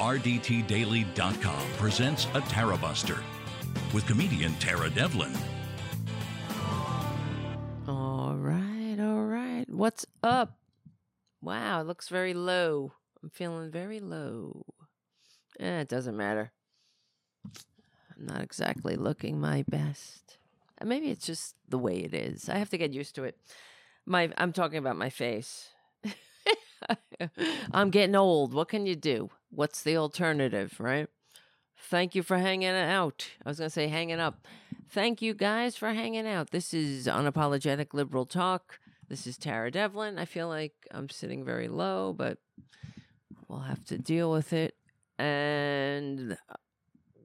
RDTDaily.com presents a Tarabuster with comedian Tara Devlin. All right, all right. What's up? Wow, it looks very low. I'm feeling very low. Eh, it doesn't matter. I'm not exactly looking my best. Uh, Maybe it's just the way it is. I have to get used to it. My I'm talking about my face. I'm getting old. What can you do? What's the alternative, right? Thank you for hanging out. I was going to say hanging up. Thank you guys for hanging out. This is Unapologetic Liberal Talk. This is Tara Devlin. I feel like I'm sitting very low, but we'll have to deal with it. And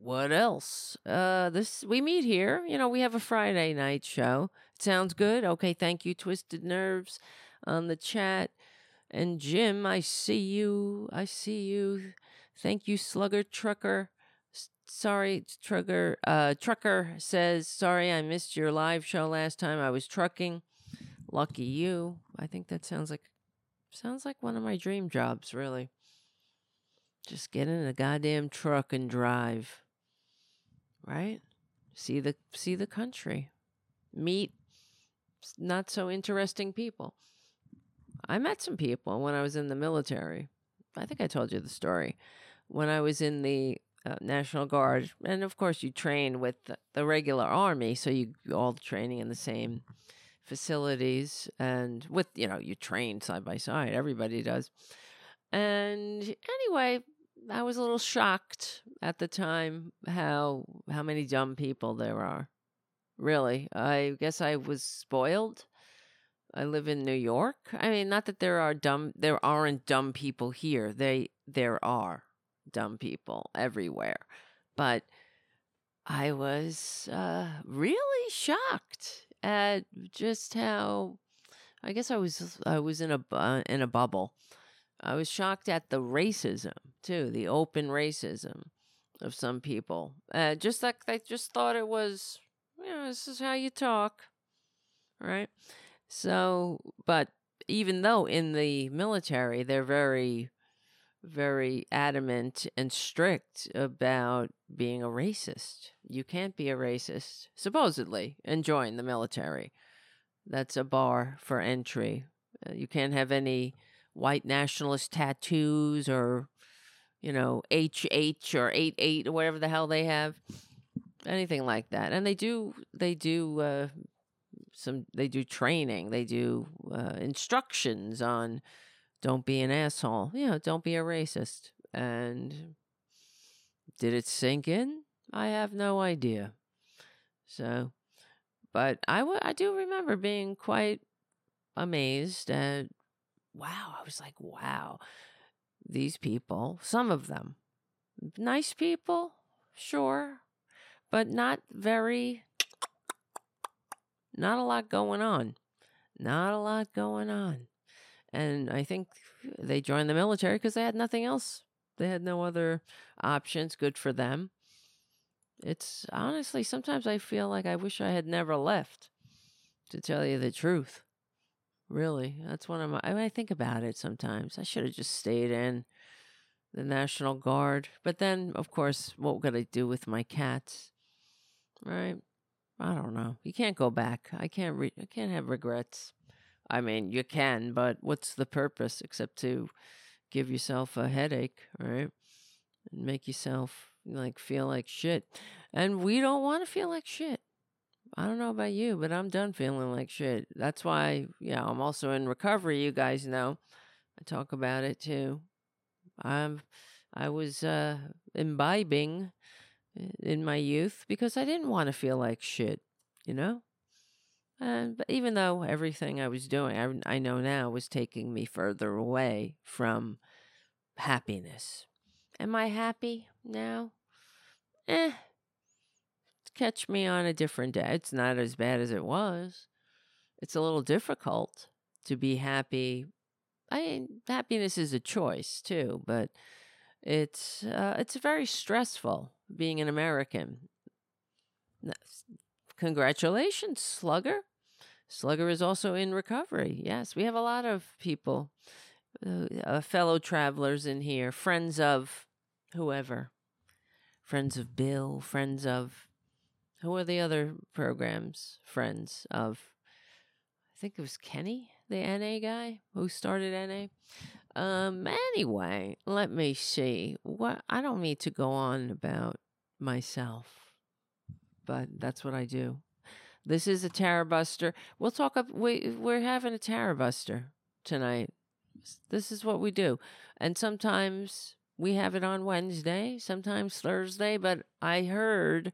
what else? Uh this we meet here. You know, we have a Friday night show. It sounds good. Okay, thank you Twisted Nerves on the chat. And Jim, I see you. I see you. Thank you Slugger Trucker. S- Sorry, Trucker. Uh, Trucker says, "Sorry, I missed your live show last time. I was trucking. Lucky you. I think that sounds like sounds like one of my dream jobs. Really, just get in a goddamn truck and drive. Right? See the see the country. Meet not so interesting people. I met some people when I was in the military. I think I told you the story. When I was in the uh, National Guard, and of course you train with the, the regular army, so you all training in the same facilities, and with you know you train side by side. Everybody does. And anyway, I was a little shocked at the time how how many dumb people there are. Really, I guess I was spoiled. I live in New York. I mean, not that there are dumb there aren't dumb people here. They there are dumb people everywhere. But I was uh really shocked at just how I guess I was I was in a bu- in a bubble. I was shocked at the racism too, the open racism of some people. Uh, just like they just thought it was, you know, this is how you talk, right? So, but even though in the military they're very, very adamant and strict about being a racist, you can't be a racist, supposedly, and join the military. That's a bar for entry. Uh, you can't have any white nationalist tattoos or, you know, HH or 88 or whatever the hell they have. Anything like that. And they do, they do, uh, some they do training they do uh, instructions on don't be an asshole you know don't be a racist and did it sink in? I have no idea. So but I wa- I do remember being quite amazed at wow i was like wow these people some of them nice people sure but not very not a lot going on. Not a lot going on. And I think they joined the military because they had nothing else. They had no other options. Good for them. It's honestly, sometimes I feel like I wish I had never left, to tell you the truth. Really. That's one of my, I, mean, I think about it sometimes. I should have just stayed in the National Guard. But then, of course, what would I do with my cats? Right? I don't know. You can't go back. I can't. Re- I can't have regrets. I mean, you can, but what's the purpose except to give yourself a headache, right? And make yourself like feel like shit. And we don't want to feel like shit. I don't know about you, but I'm done feeling like shit. That's why, yeah, I'm also in recovery. You guys know, I talk about it too. I'm, I was uh, imbibing in my youth because I didn't want to feel like shit, you know? And but even though everything I was doing, I, I know now, was taking me further away from happiness. Am I happy now? Eh. Catch me on a different day. It's not as bad as it was. It's a little difficult to be happy. I mean, happiness is a choice too, but it's uh, it's very stressful being an American. Congratulations, Slugger. Slugger is also in recovery. Yes, we have a lot of people, uh, uh, fellow travelers in here, friends of whoever. Friends of Bill, friends of who are the other programs? Friends of I think it was Kenny, the NA guy who started NA. Um anyway, let me see. What I don't need to go on about myself, but that's what I do. This is a Tarabuster. We'll talk up we we're having a Tarabuster tonight. This is what we do. And sometimes we have it on Wednesday, sometimes Thursday, but I heard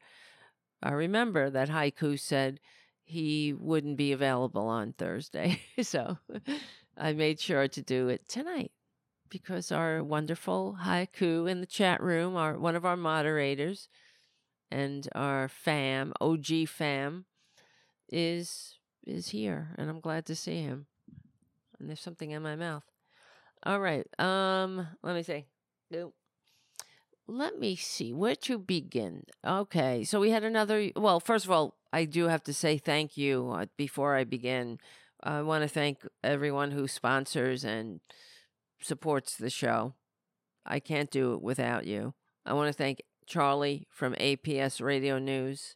I remember that Haiku said he wouldn't be available on Thursday. so I made sure to do it tonight because our wonderful Haiku in the chat room, our one of our moderators and our fam, OG fam, is is here and I'm glad to see him. And there's something in my mouth. All right. Um, let me see. Nope. Let me see where to begin. Okay, so we had another. Well, first of all, I do have to say thank you uh, before I begin. I want to thank everyone who sponsors and supports the show. I can't do it without you. I want to thank Charlie from APS Radio News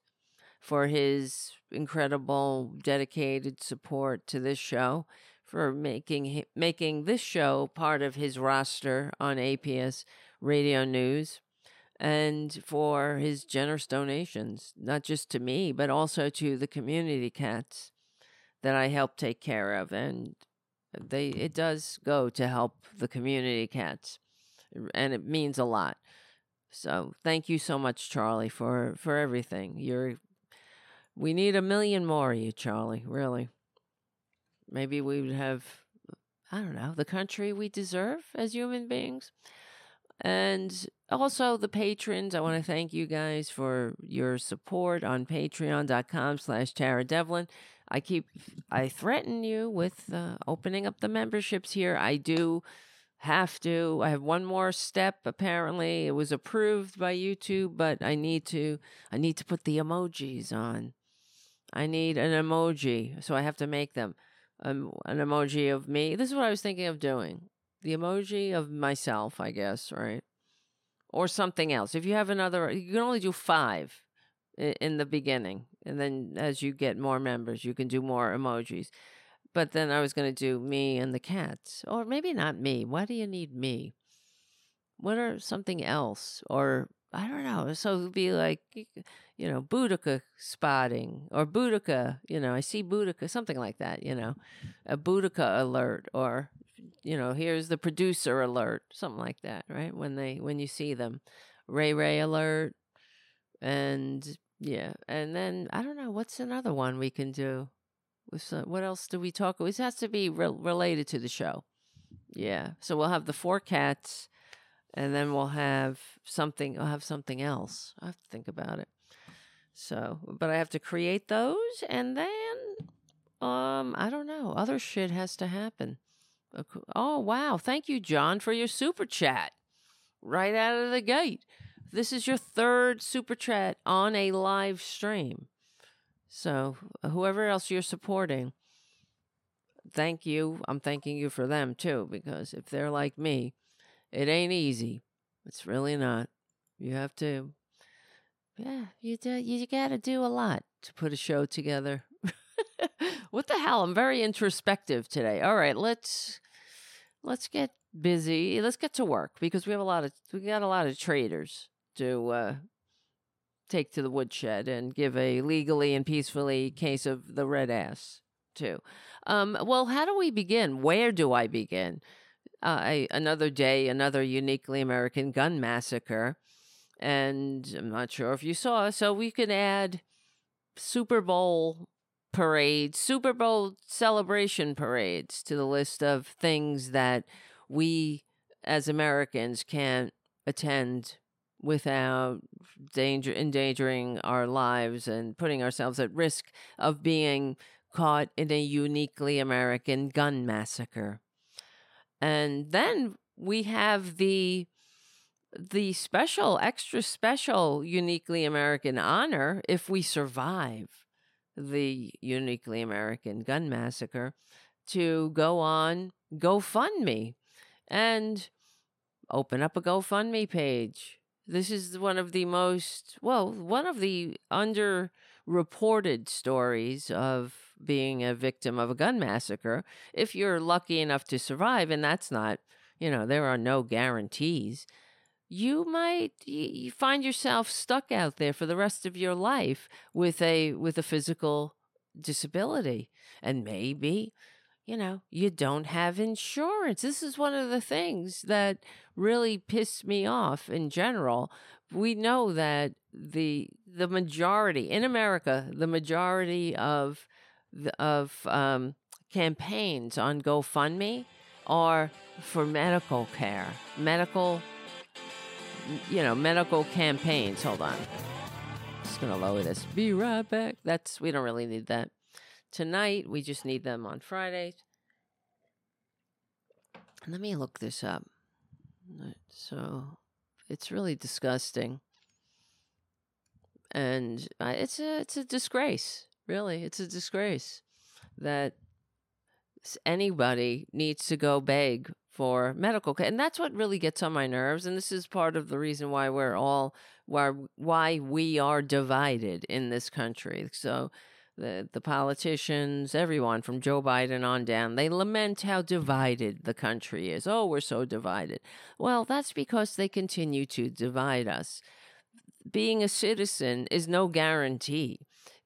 for his incredible dedicated support to this show for making making this show part of his roster on APS Radio News and for his generous donations not just to me but also to the community cats that I help take care of and they it does go to help the community cats and it means a lot so thank you so much Charlie for for everything you're we need a million more of you, Charlie, really. Maybe we would have, I don't know, the country we deserve as human beings. And also the patrons, I want to thank you guys for your support on patreon.com slash Tara Devlin. I keep, I threaten you with uh, opening up the memberships here. I do have to. I have one more step apparently. It was approved by YouTube, but I need to I need to put the emojis on. I need an emoji, so I have to make them. Um, an emoji of me. This is what I was thinking of doing. The emoji of myself, I guess, right? Or something else. If you have another, you can only do five in the beginning. And then as you get more members, you can do more emojis. But then I was going to do me and the cats. Or maybe not me. Why do you need me? What are something else? Or I don't know. So it would be like you know, Boudica spotting or Boudica, you know, I see Boudica, something like that, you know, a Boudica alert or, you know, here's the producer alert, something like that, right? When they, when you see them, Ray Ray alert. And yeah. And then I don't know, what's another one we can do? What else do we talk? It has to be re- related to the show. Yeah. So we'll have the four cats and then we'll have something, I'll have something else. I have to think about it. So, but I have to create those and then um I don't know, other shit has to happen. Oh, wow. Thank you, John, for your super chat. Right out of the gate. This is your third super chat on a live stream. So, uh, whoever else you're supporting, thank you. I'm thanking you for them too, because if they're like me, it ain't easy. It's really not. You have to yeah, you do, you got to do a lot to put a show together. what the hell? I'm very introspective today. All right, let's let's get busy. Let's get to work because we have a lot of we got a lot of traitors to uh, take to the woodshed and give a legally and peacefully case of the red ass too. Um, well, how do we begin? Where do I begin? Uh, I, another day, another uniquely American gun massacre and I'm not sure if you saw. So we can add Super Bowl parades, Super Bowl celebration parades to the list of things that we as Americans can't attend without danger endangering our lives and putting ourselves at risk of being caught in a uniquely American gun massacre. And then we have the the special, extra special, uniquely American honor if we survive the uniquely American gun massacre to go on GoFundMe. And open up a GoFundMe page. This is one of the most, well, one of the underreported stories of being a victim of a gun massacre. If you're lucky enough to survive, and that's not, you know, there are no guarantees, you might you find yourself stuck out there for the rest of your life with a with a physical disability and maybe you know, you don't have insurance. This is one of the things that really pissed me off in general. We know that the the majority in America, the majority of of um, campaigns on GoFundMe are for medical care, medical, you know, medical campaigns. Hold on, just gonna lower this. Be right back. That's we don't really need that tonight. We just need them on Fridays. Let me look this up. So it's really disgusting, and uh, it's a it's a disgrace. Really, it's a disgrace that anybody needs to go beg for medical care, and that's what really gets on my nerves. And this is part of the reason why we're all why why we are divided in this country. So the the politicians, everyone from Joe Biden on down, they lament how divided the country is. Oh, we're so divided. Well, that's because they continue to divide us. Being a citizen is no guarantee.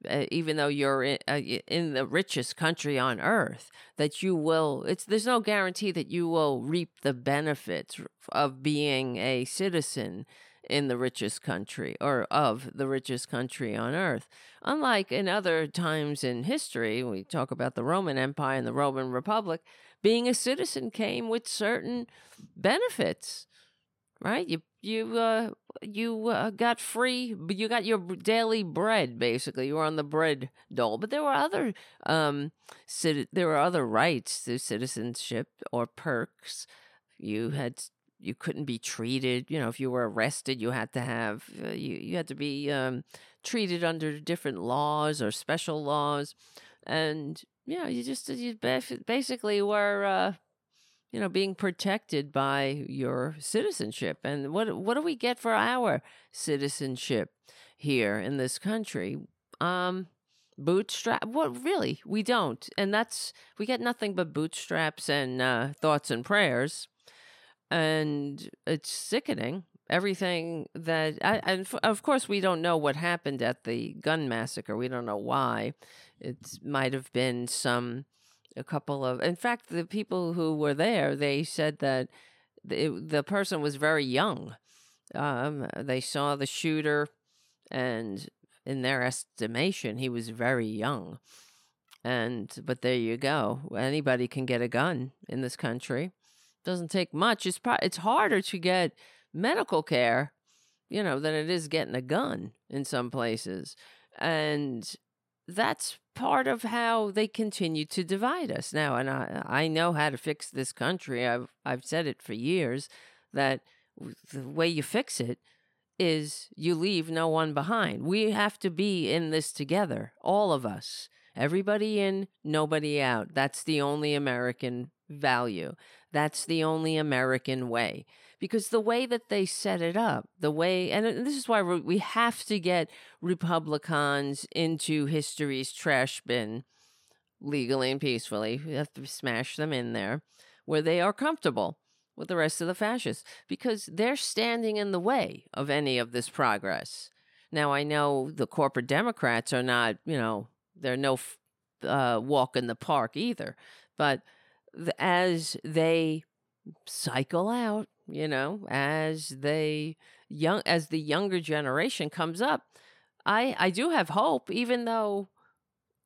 Uh, even though you're in, uh, in the richest country on earth, that you will, it's there's no guarantee that you will reap the benefits of being a citizen in the richest country or of the richest country on earth. Unlike in other times in history, we talk about the Roman Empire and the Roman Republic, being a citizen came with certain benefits, right? You you uh, you uh, got free, but you got your daily bread basically. You were on the bread dole, but there were other um, there were other rights to citizenship or perks. You had you couldn't be treated. You know, if you were arrested, you had to have uh, you you had to be um, treated under different laws or special laws, and yeah, you just you basically were. Uh, you know, being protected by your citizenship, and what what do we get for our citizenship here in this country? Um, bootstrap. What really? We don't, and that's we get nothing but bootstraps and uh, thoughts and prayers and it's sickening. Everything that, I, and of course, we don't know what happened at the gun massacre. We don't know why. It might have been some, a couple of, in fact, the people who were there, they said that the, the person was very young. Um, they saw the shooter, and in their estimation, he was very young. And, but there you go. Anybody can get a gun in this country doesn't take much. It's pro- it's harder to get medical care, you know, than it is getting a gun in some places, and that's part of how they continue to divide us now. And I I know how to fix this country. I've I've said it for years that the way you fix it is you leave no one behind. We have to be in this together, all of us. Everybody in, nobody out. That's the only American value. That's the only American way. Because the way that they set it up, the way, and this is why we have to get Republicans into history's trash bin legally and peacefully. We have to smash them in there where they are comfortable with the rest of the fascists because they're standing in the way of any of this progress. Now, I know the corporate Democrats are not, you know, they're no uh, walk in the park either, but as they cycle out, you know, as they young as the younger generation comes up, I I do have hope, even though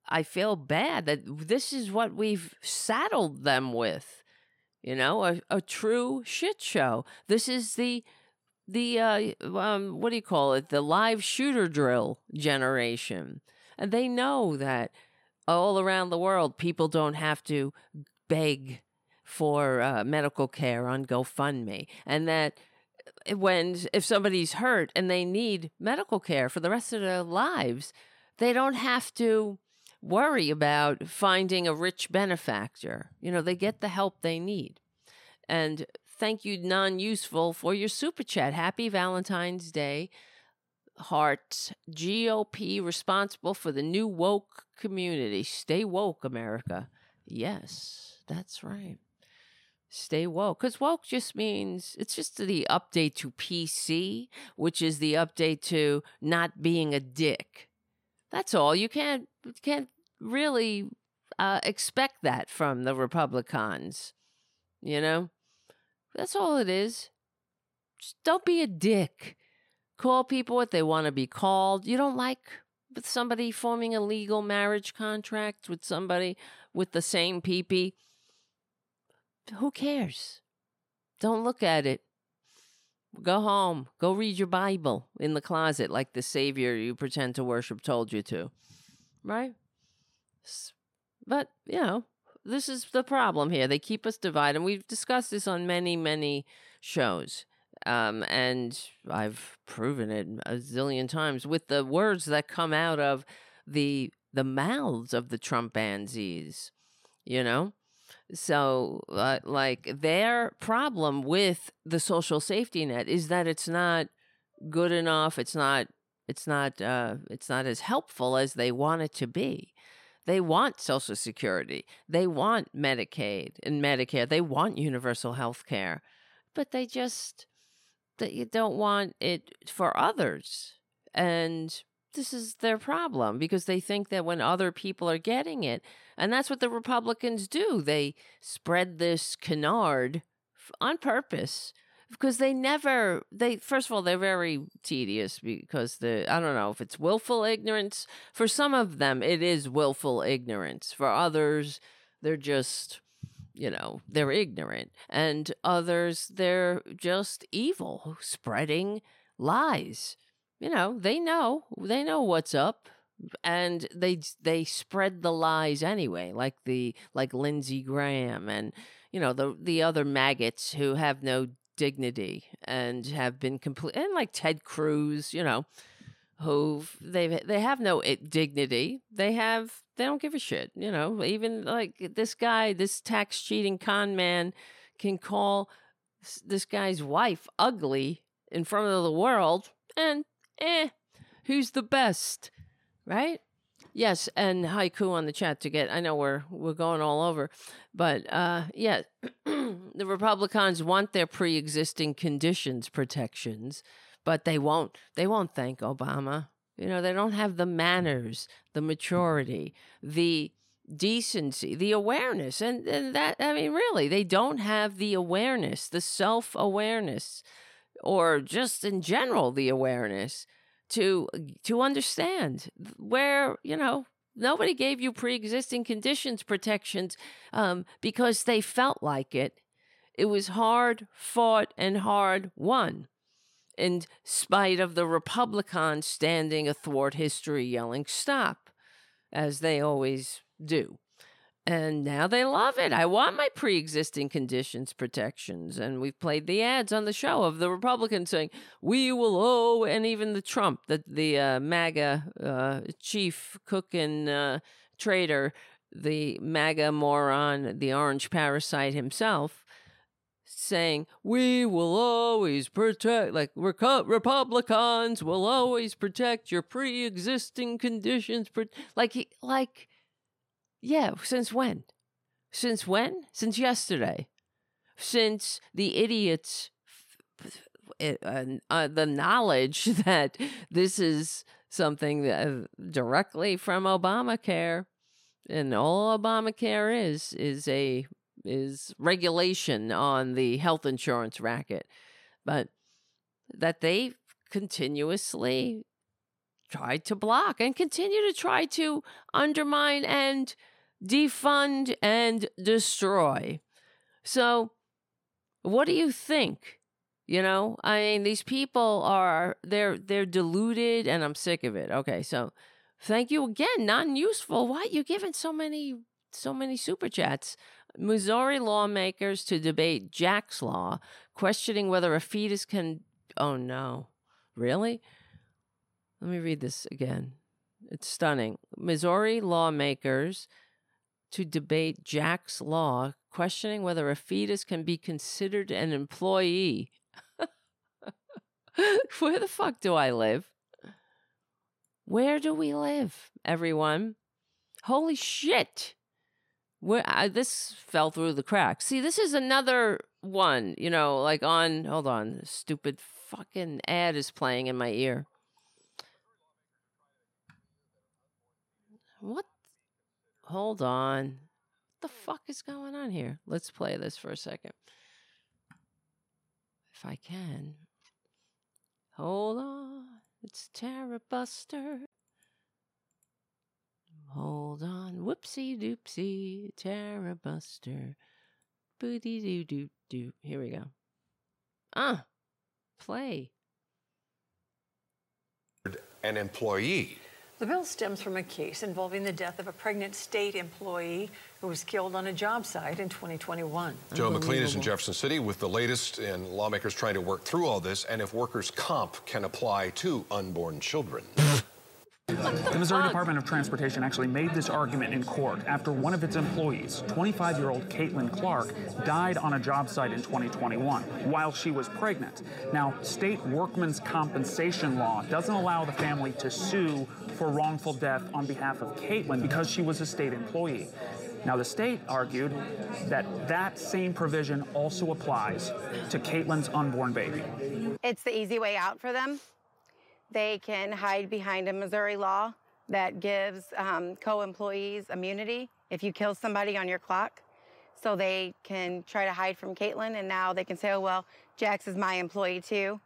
I feel bad that this is what we've saddled them with. You know, a, a true shit show. This is the the uh um what do you call it? The live shooter drill generation. And they know that all around the world people don't have to beg for uh, medical care on GoFundMe, and that uh, when if somebody's hurt and they need medical care for the rest of their lives, they don't have to worry about finding a rich benefactor. You know, they get the help they need. And thank you, non useful, for your super chat. Happy Valentine's Day. Heart GOP responsible for the new woke community. Stay woke, America. Yes, that's right. Stay woke. Because woke just means it's just the update to PC, which is the update to not being a dick. That's all. You can't can't really uh, expect that from the Republicans. You know? That's all it is. Just don't be a dick. Call people what they want to be called. You don't like somebody forming a legal marriage contract with somebody with the same peepee. Who cares? Don't look at it. Go home. Go read your Bible in the closet like the Savior you pretend to worship told you to. Right? But, you know, this is the problem here. They keep us divided. And we've discussed this on many, many shows. Um, and I've proven it a zillion times with the words that come out of the the mouths of the Trumpanzees, you know. So, uh, like their problem with the social safety net is that it's not good enough. It's not. It's not. Uh, it's not as helpful as they want it to be. They want Social Security. They want Medicaid and Medicare. They want universal health care, but they just they you don't want it for others. And this is their problem because they think that when other people are getting it, and that's what the Republicans do, they spread this canard on purpose because they never they first of all they're very tedious because the I don't know if it's willful ignorance for some of them it is willful ignorance for others they're just you know they're ignorant and others they're just evil spreading lies you know they know they know what's up and they they spread the lies anyway like the like Lindsey Graham and you know the the other maggots who have no dignity and have been complete and like Ted Cruz, you know, who they they have no eh, dignity. They have they don't give a shit, you know. Even like this guy, this tax cheating con man can call this guy's wife ugly in front of the world and eh who's the best, right? Yes, and haiku on the chat to get. I know we're we're going all over, but uh, yeah, the Republicans want their pre-existing conditions protections, but they won't. They won't thank Obama. You know, they don't have the manners, the maturity, the decency, the awareness, and and that. I mean, really, they don't have the awareness, the self-awareness, or just in general the awareness to to understand where you know nobody gave you pre-existing conditions protections um, because they felt like it. It was hard fought and hard won. In spite of the republicans standing athwart history yelling stop as they always do and now they love it. I want my pre existing conditions protections. And we've played the ads on the show of the Republicans saying, we will owe, and even the Trump, the, the uh, MAGA uh, chief cook and uh, traitor, the MAGA moron, the orange parasite himself, saying, we will always protect, like Republicans will always protect your pre existing conditions. Like, like, yeah, since when? Since when? Since yesterday. Since the idiots, uh, uh, the knowledge that this is something that uh, directly from Obamacare, and all Obamacare is is a is regulation on the health insurance racket, but that they continuously tried to block and continue to try to undermine and defund and destroy. So, what do you think? You know, I mean, these people are they're they're deluded, and I'm sick of it. Okay, so thank you again. Non-useful. Why you giving so many so many super chats? Missouri lawmakers to debate Jack's law, questioning whether a fetus can. Oh no, really? Let me read this again. It's stunning. Missouri lawmakers to debate Jack's Law, questioning whether a fetus can be considered an employee. Where the fuck do I live? Where do we live, everyone? Holy shit. Where I, this fell through the cracks. See, this is another one, you know, like on hold on, stupid fucking ad is playing in my ear. What? Hold on. What the fuck is going on here? Let's play this for a second. If I can. Hold on. It's Tarabuster. Hold on. Whoopsie doopsie. Tarabuster. Booty doo doo doo. Here we go. Ah. Play. An employee. The bill stems from a case involving the death of a pregnant state employee who was killed on a job site in 2021. Joe McLean is in Jefferson City with the latest, and lawmakers trying to work through all this and if workers' comp can apply to unborn children. The Missouri Department of Transportation actually made this argument in court after one of its employees, 25 year old Caitlin Clark, died on a job site in 2021 while she was pregnant. Now, state workmen's compensation law doesn't allow the family to sue for wrongful death on behalf of Caitlin because she was a state employee. Now, the state argued that that same provision also applies to Caitlin's unborn baby. It's the easy way out for them. They can hide behind a Missouri law that gives um, co employees immunity if you kill somebody on your clock. So they can try to hide from Caitlin, and now they can say, oh, well, Jax is my employee too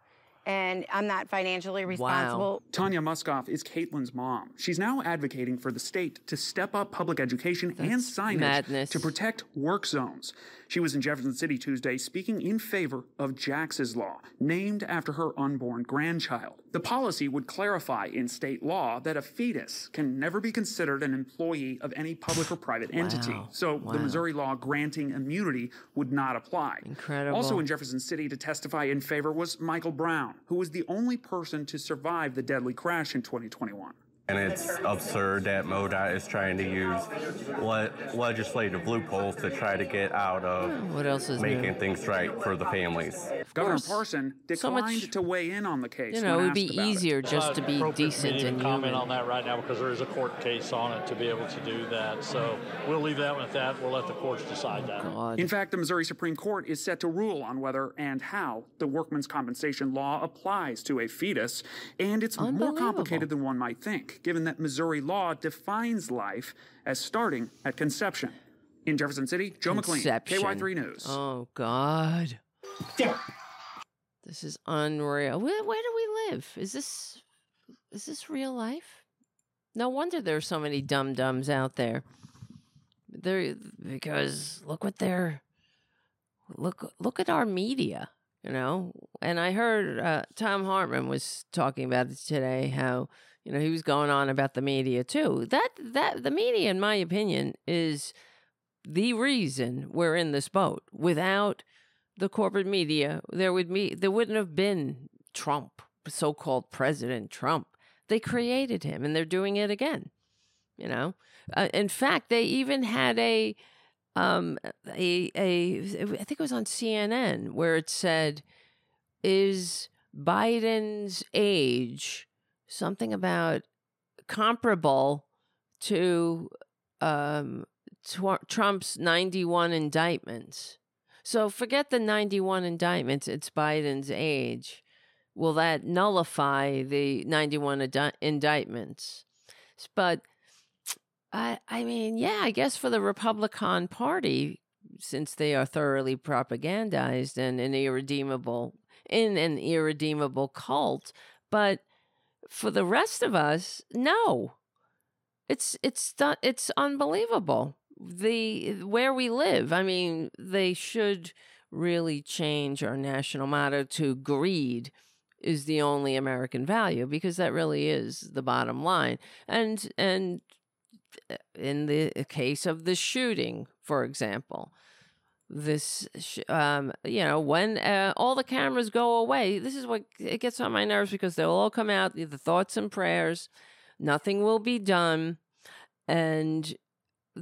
and I'm not financially responsible. Wow. Tanya Muskoff is Caitlin's mom. She's now advocating for the state to step up public education and signage madness. to protect work zones. She was in Jefferson City Tuesday speaking in favor of Jax's Law, named after her unborn grandchild. The policy would clarify in state law that a fetus can never be considered an employee of any public or private entity. Wow. So Wow. the Missouri law granting immunity would not apply. Incredible. Also in Jefferson City to testify in favor was Michael Brown, who was the only person to survive the deadly crash in 2021. And it's absurd that MoDOT is trying to use le- legislative loopholes to try to get out of hmm, What else is new? making things right for the families. Governor course. Parson So declined much- to weigh in on the case. You know, it would be asked about it. easier just to be appropriate for me decent and comment human. on that right now because there is a court case on it to be able to do that. So we'll leave that with that. We'll let the courts decide that. Oh, God. In fact, the Missouri Supreme Court is set to rule on whether and how the workman's compensation law applies to a fetus, and it's more complicated than one might think, given that Missouri law defines life as starting at conception. In Jefferson City, Joe McLean, KY3 News. Oh God. This is unreal. Where, where do we live? Is this is this real life? No wonder there's so many dum dums out there. There because look what they're look look at our media, you know. And I heard uh, Thom Hartmann was talking about it today. How you know he was going on about the media too. That that the media, in my opinion, is the reason we're in this boat. Without the corporate media, there would be there wouldn't have been Trump, so-called President Trump. They created him, and they're doing it again. You know, uh, in fact, they even had a um a a I think it was on CNN where it said, "Is Biden's age something about comparable to um Tw- Trump's 91 indictments. So forget the 91 indictments, it's Biden's age. Will that nullify the 91 indi- indictments? But I I mean, yeah, I guess for the Republican Party since they are thoroughly propagandized and an irredeemable in an irredeemable cult, but for the rest of us, no. It's it's it's unbelievable the where we live. I mean they should really change our national motto to greed is the only american value because that really is the bottom line. And and uh, in the case of the shooting for example this um you know when uh, all the cameras go away this is what it gets on my nerves because they'll all come out the thoughts and prayers nothing will be done and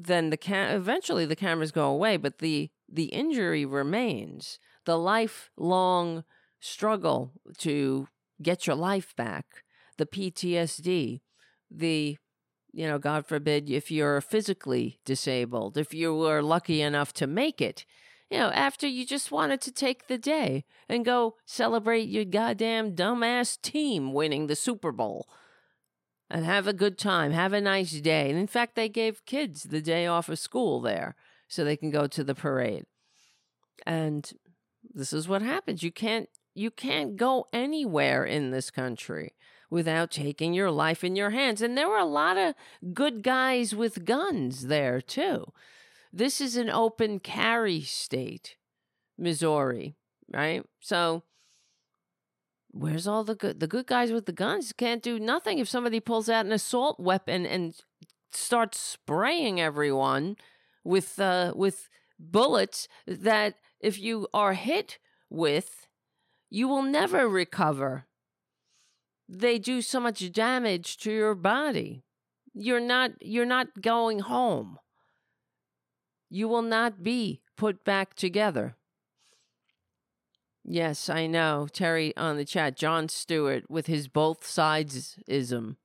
then the ca- eventually the cameras go away, but the the injury remains. The lifelong struggle to get your life back, the PTSD, the you know, God forbid, if you're physically disabled, if you were lucky enough to make it, you know, after you just wanted to take the day and go celebrate your goddamn dumbass team winning the Super Bowl and have a good time, have a nice day. And in fact, they gave kids the day off of school there so they can go to the parade. And this is what happens. You can't you can't go anywhere in this country without taking your life in your hands. And there were a lot of good guys with guns there, too. This is an open carry state, Missouri, right? So where's all the good the good guys with the guns can't do nothing if somebody pulls out an assault weapon and starts spraying everyone with uh with bullets that if you are hit with you will never recover they do so much damage to your body. You're not you're not going home. You will not be put back together. Yes, I know. Terry on the chat, Jon Stewart with his both sides ism.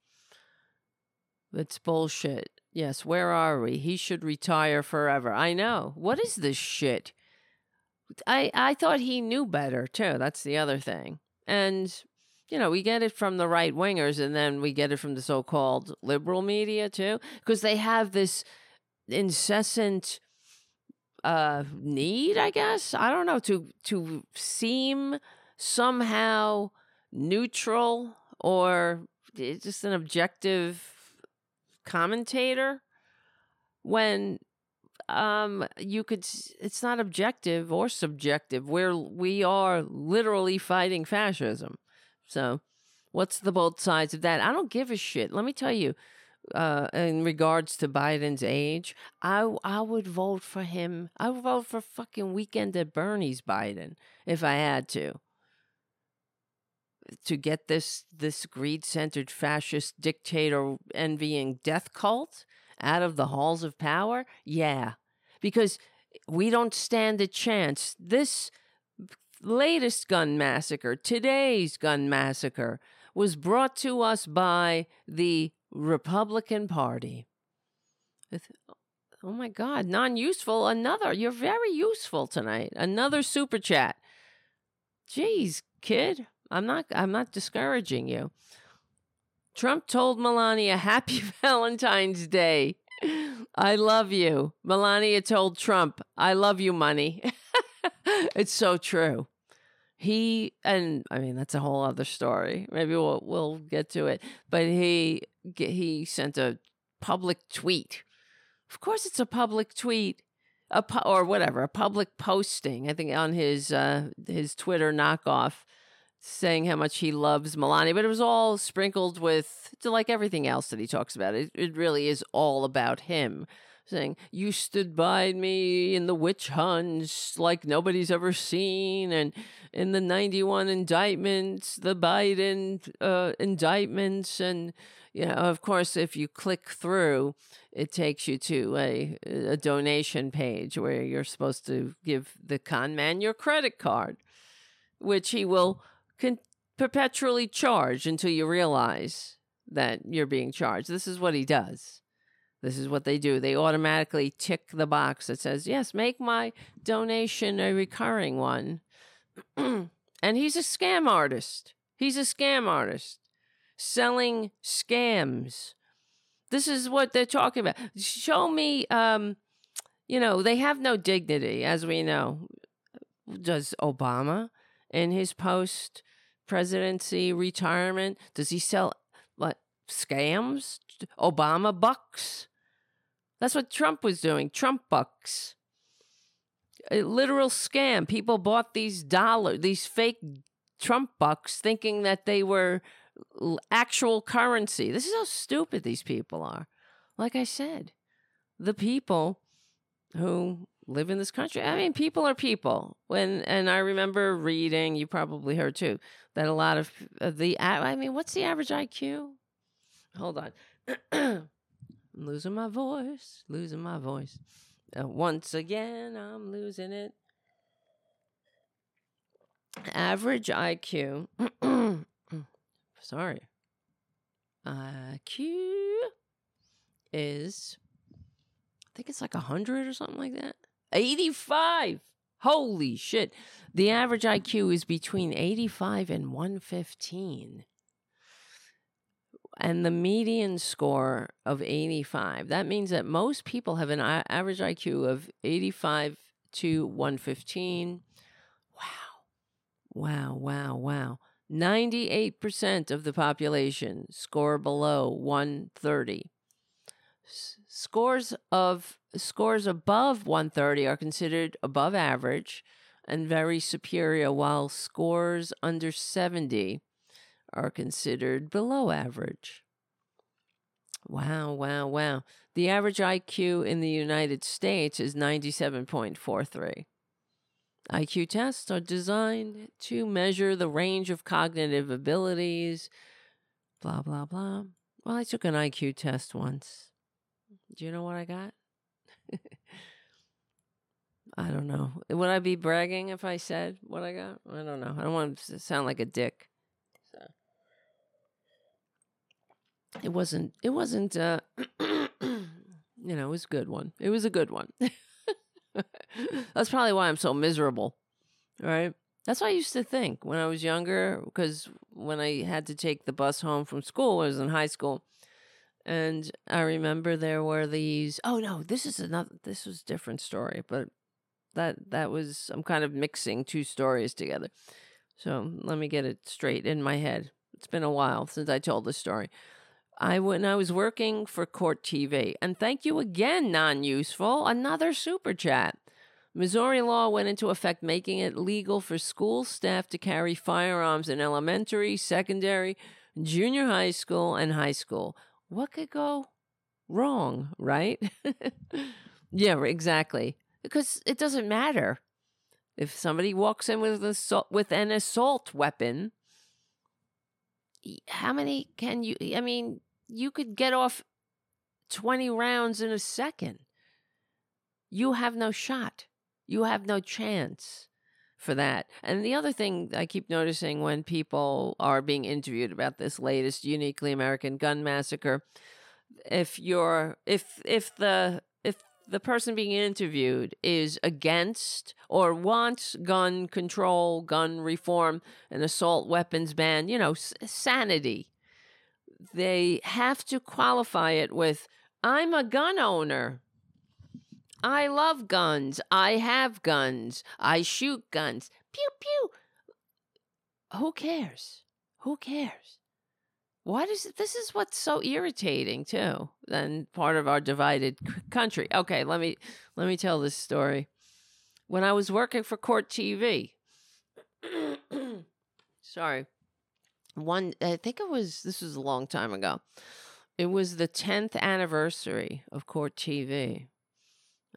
That's bullshit. Yes, where are we? He should retire forever. I know. What is this shit? I I thought he knew better too. That's the other thing. And you know, we get it from the right wingers and then we get it from the so called liberal media too, because they have this incessant uh need, I guess. I don't know, to to seem somehow neutral or just an objective commentator when um you could it's not objective or subjective where we are literally fighting fascism so, what's the both sides of that? I don't give a shit. Let me tell you, uh, in regards to Biden's age, I I would vote for him. I would vote for fucking weekend at Bernie's Biden if I had to. To get this this greed centered fascist dictator envying death cult out of the halls of power, yeah, because we don't stand a chance. This latest gun massacre, today's gun massacre, was brought to us by the Republican Party. Oh my God, non useful. Another. You're very useful tonight. Another super chat. Jeez, kid. I'm not I'm not discouraging you. Trump told Melania happy Valentine's Day. I love you. Melania told Trump, I love you, money. it's so true. He and I mean that's a whole other story. Maybe we'll we'll get to it. But he he sent a public tweet. Of course, it's a public tweet, a pu- or whatever, a public posting. I think on his uh, his Twitter knockoff, saying how much he loves Melania. But it was all sprinkled with, like everything else that he talks about. It it really is all about him saying, You stood by me in the witch hunts like nobody's ever seen. And in the 91 indictments, the Biden uh, indictments. And, you know, of course, if you click through, it takes you to a, a donation page where you're supposed to give the con man your credit card, which he will con- perpetually charge until you realize that you're being charged. This is what he does. This is what they do. They automatically tick the box that says, yes, make my donation a recurring one. and he's a scam artist. He's a scam artist selling scams. This is what they're talking about. Show me, um, you know, they have no dignity, as we know. Does Obama in his post presidency retirement, does he sell what scams? Obama bucks? That's what Trump was doing. Trump bucks. A literal scam. People bought these dollar, these fake Trump bucks, thinking that they were actual currency. This is how stupid these people are. Like I said, the people who live in this country. I mean, people are people. When and I remember reading, you probably heard too, that a lot of the I mean, what's the average IQ? Hold on. I'm losing my voice, losing my voice. Uh, once again, I'm losing it. Average IQ. Sorry. IQ is, I think it's like 100 or something like that. 85. Holy shit. The average IQ is between 85 and 115. And the median score of 85. That means that most people have an average IQ of 85 to 115. Wow. Wow, wow, wow. 98% of the population score below 130. S- scores of scores above 130 are considered above average and very superior while scores under 70 are considered below average. Wow, wow, wow. The average IQ in the United States is 97.43. IQ tests are designed to measure the range of cognitive abilities, blah, blah, blah. Well, I took an IQ test once. Do you know what I got? I don't know. Would I be bragging if I said what I got? I don't know. I don't want to sound like a dick. So it wasn't. It wasn't. Uh, you know, it was a good one. It was a good one. That's probably why I'm so miserable. Right? That's what I used to think when I was younger, because when I had to take the bus home from school, I was in high school. And I remember there were these oh no, this is another this was a different story, but that that was I'm kind of mixing two stories together. So let me get it straight in my head. It's been a while since I told this story. I when I was working for Court TV, and thank you again, non-useful, another super chat. Missouri law went into effect making it legal for school staff to carry firearms in elementary, secondary, junior high school, and high school. What could go wrong, right? yeah, exactly. Because it doesn't matter. If somebody walks in with, assault, with an assault weapon, how many can you? I mean, you could get off 20 rounds in a second. You have no shot. You have no chance for that. And the other thing I keep noticing when people are being interviewed about this latest uniquely American gun massacre, if you're if if the if the person being interviewed is against or wants gun control, gun reform, an assault weapons ban, you know, s- sanity they have to qualify it with I'm a gun owner. I love guns. I have guns. I shoot guns. Pew, pew. Who cares? Who cares? Why does this is what's so irritating too? Then part of our divided country. Okay, let me let me tell this story. When I was working for Court TV, sorry, one I think it was this was a long time ago. It was the 10th anniversary of Court TV.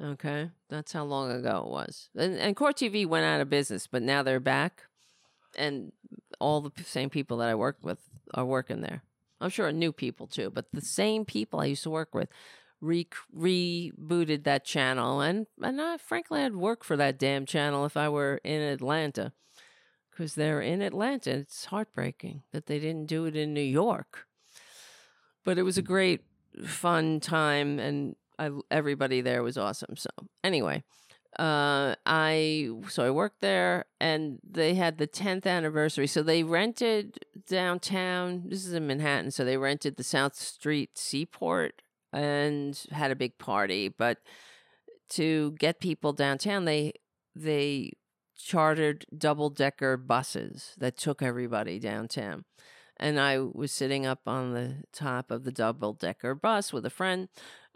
Okay, that's how long ago it was. And, and Court TV went out of business, but now they're back, and all the same people that I worked with are working there. I'm sure new people too, but the same people I used to work with re- rebooted that channel, and and I, frankly, I'd work for that damn channel if I were in Atlanta because they're in Atlanta. It's heartbreaking that they didn't do it in New York. But it was a great, fun time, and I, everybody there was awesome. So anyway, uh, I so I worked there, and they had the tenth anniversary. So they rented downtown. This is in Manhattan. So they rented the South Street Seaport and had a big party. But to get people downtown, they they chartered double decker buses that took everybody downtown. And I was sitting up on the top of the double decker bus with a friend,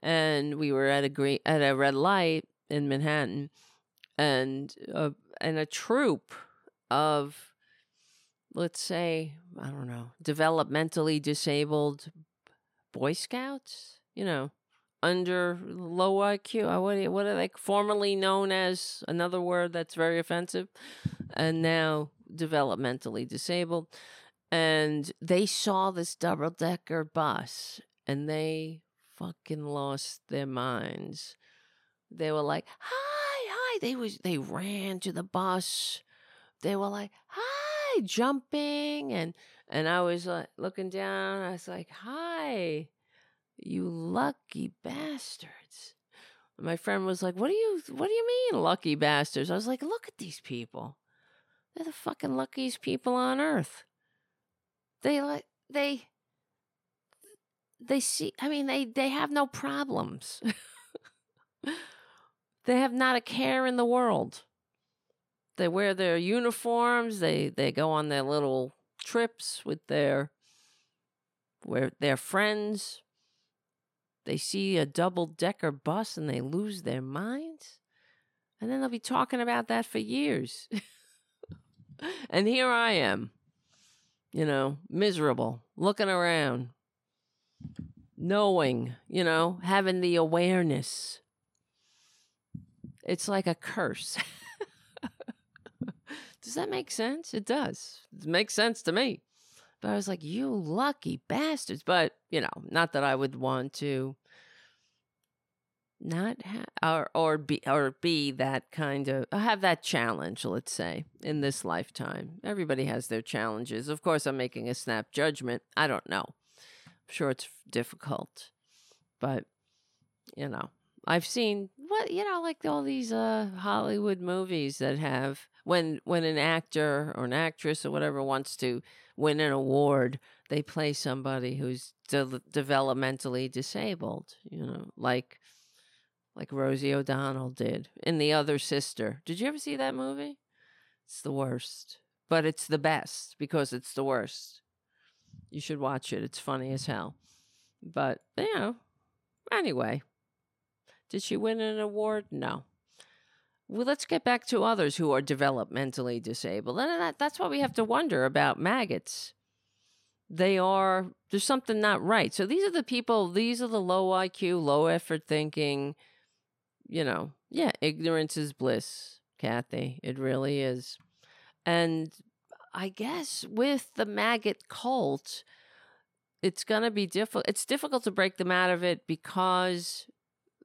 and we were at a green at a red light in Manhattan, and uh, and a troop of let's say I don't know developmentally disabled Boy Scouts, you know, under low IQ. What what are they formerly known as? Another word that's very offensive, and now developmentally disabled. And they saw this double decker bus, and they fucking lost their minds. They were like, "Hi, hi." They was they ran to the bus. They were like, "Hi," jumping and and I was like looking down. I was like, "Hi, you lucky bastards." My friend was like, "What do you what do you mean lucky bastards?" I was like, "Look at these people. They're the fucking luckiest people on earth. They like they they see I mean they they have no problems. they have not a care in the world. They wear their uniforms, they they go on their little trips with their where their friends. They see a double decker bus and they lose their minds. And then they'll be talking about that for years. and here I am, you know, miserable, looking around, knowing, you know, having the awareness. It's like a curse. does that make sense? It does. It makes sense to me. But I was like, you lucky bastards. But, you know, not that I would want to not ha- or or be or be that kind of uh, have that challenge let's say in this lifetime. Everybody has their challenges. Of course i'm making a snap judgment. I don't know. I'm sure it's difficult. But you know i've seen what you know like all these uh hollywood movies that have when when an actor or an actress or whatever wants to win an award they play somebody who's de- developmentally disabled you know like like Rosie O'Donnell did in The Other Sister. Did you ever see that movie? It's the worst, but it's the best because it's the worst. You should watch it. It's funny as hell. But, you know, anyway, did she win an award? No. Well, let's get back to others who are developmentally disabled. And that, that's what we have to wonder about maggots. They are, there's something not right. So these are the people, these are the low IQ, low effort thinking, you know, yeah, ignorance is bliss, Kathy. It really is. And I guess with the maggot cult, it's going to be difficult. It's difficult to break them out of it because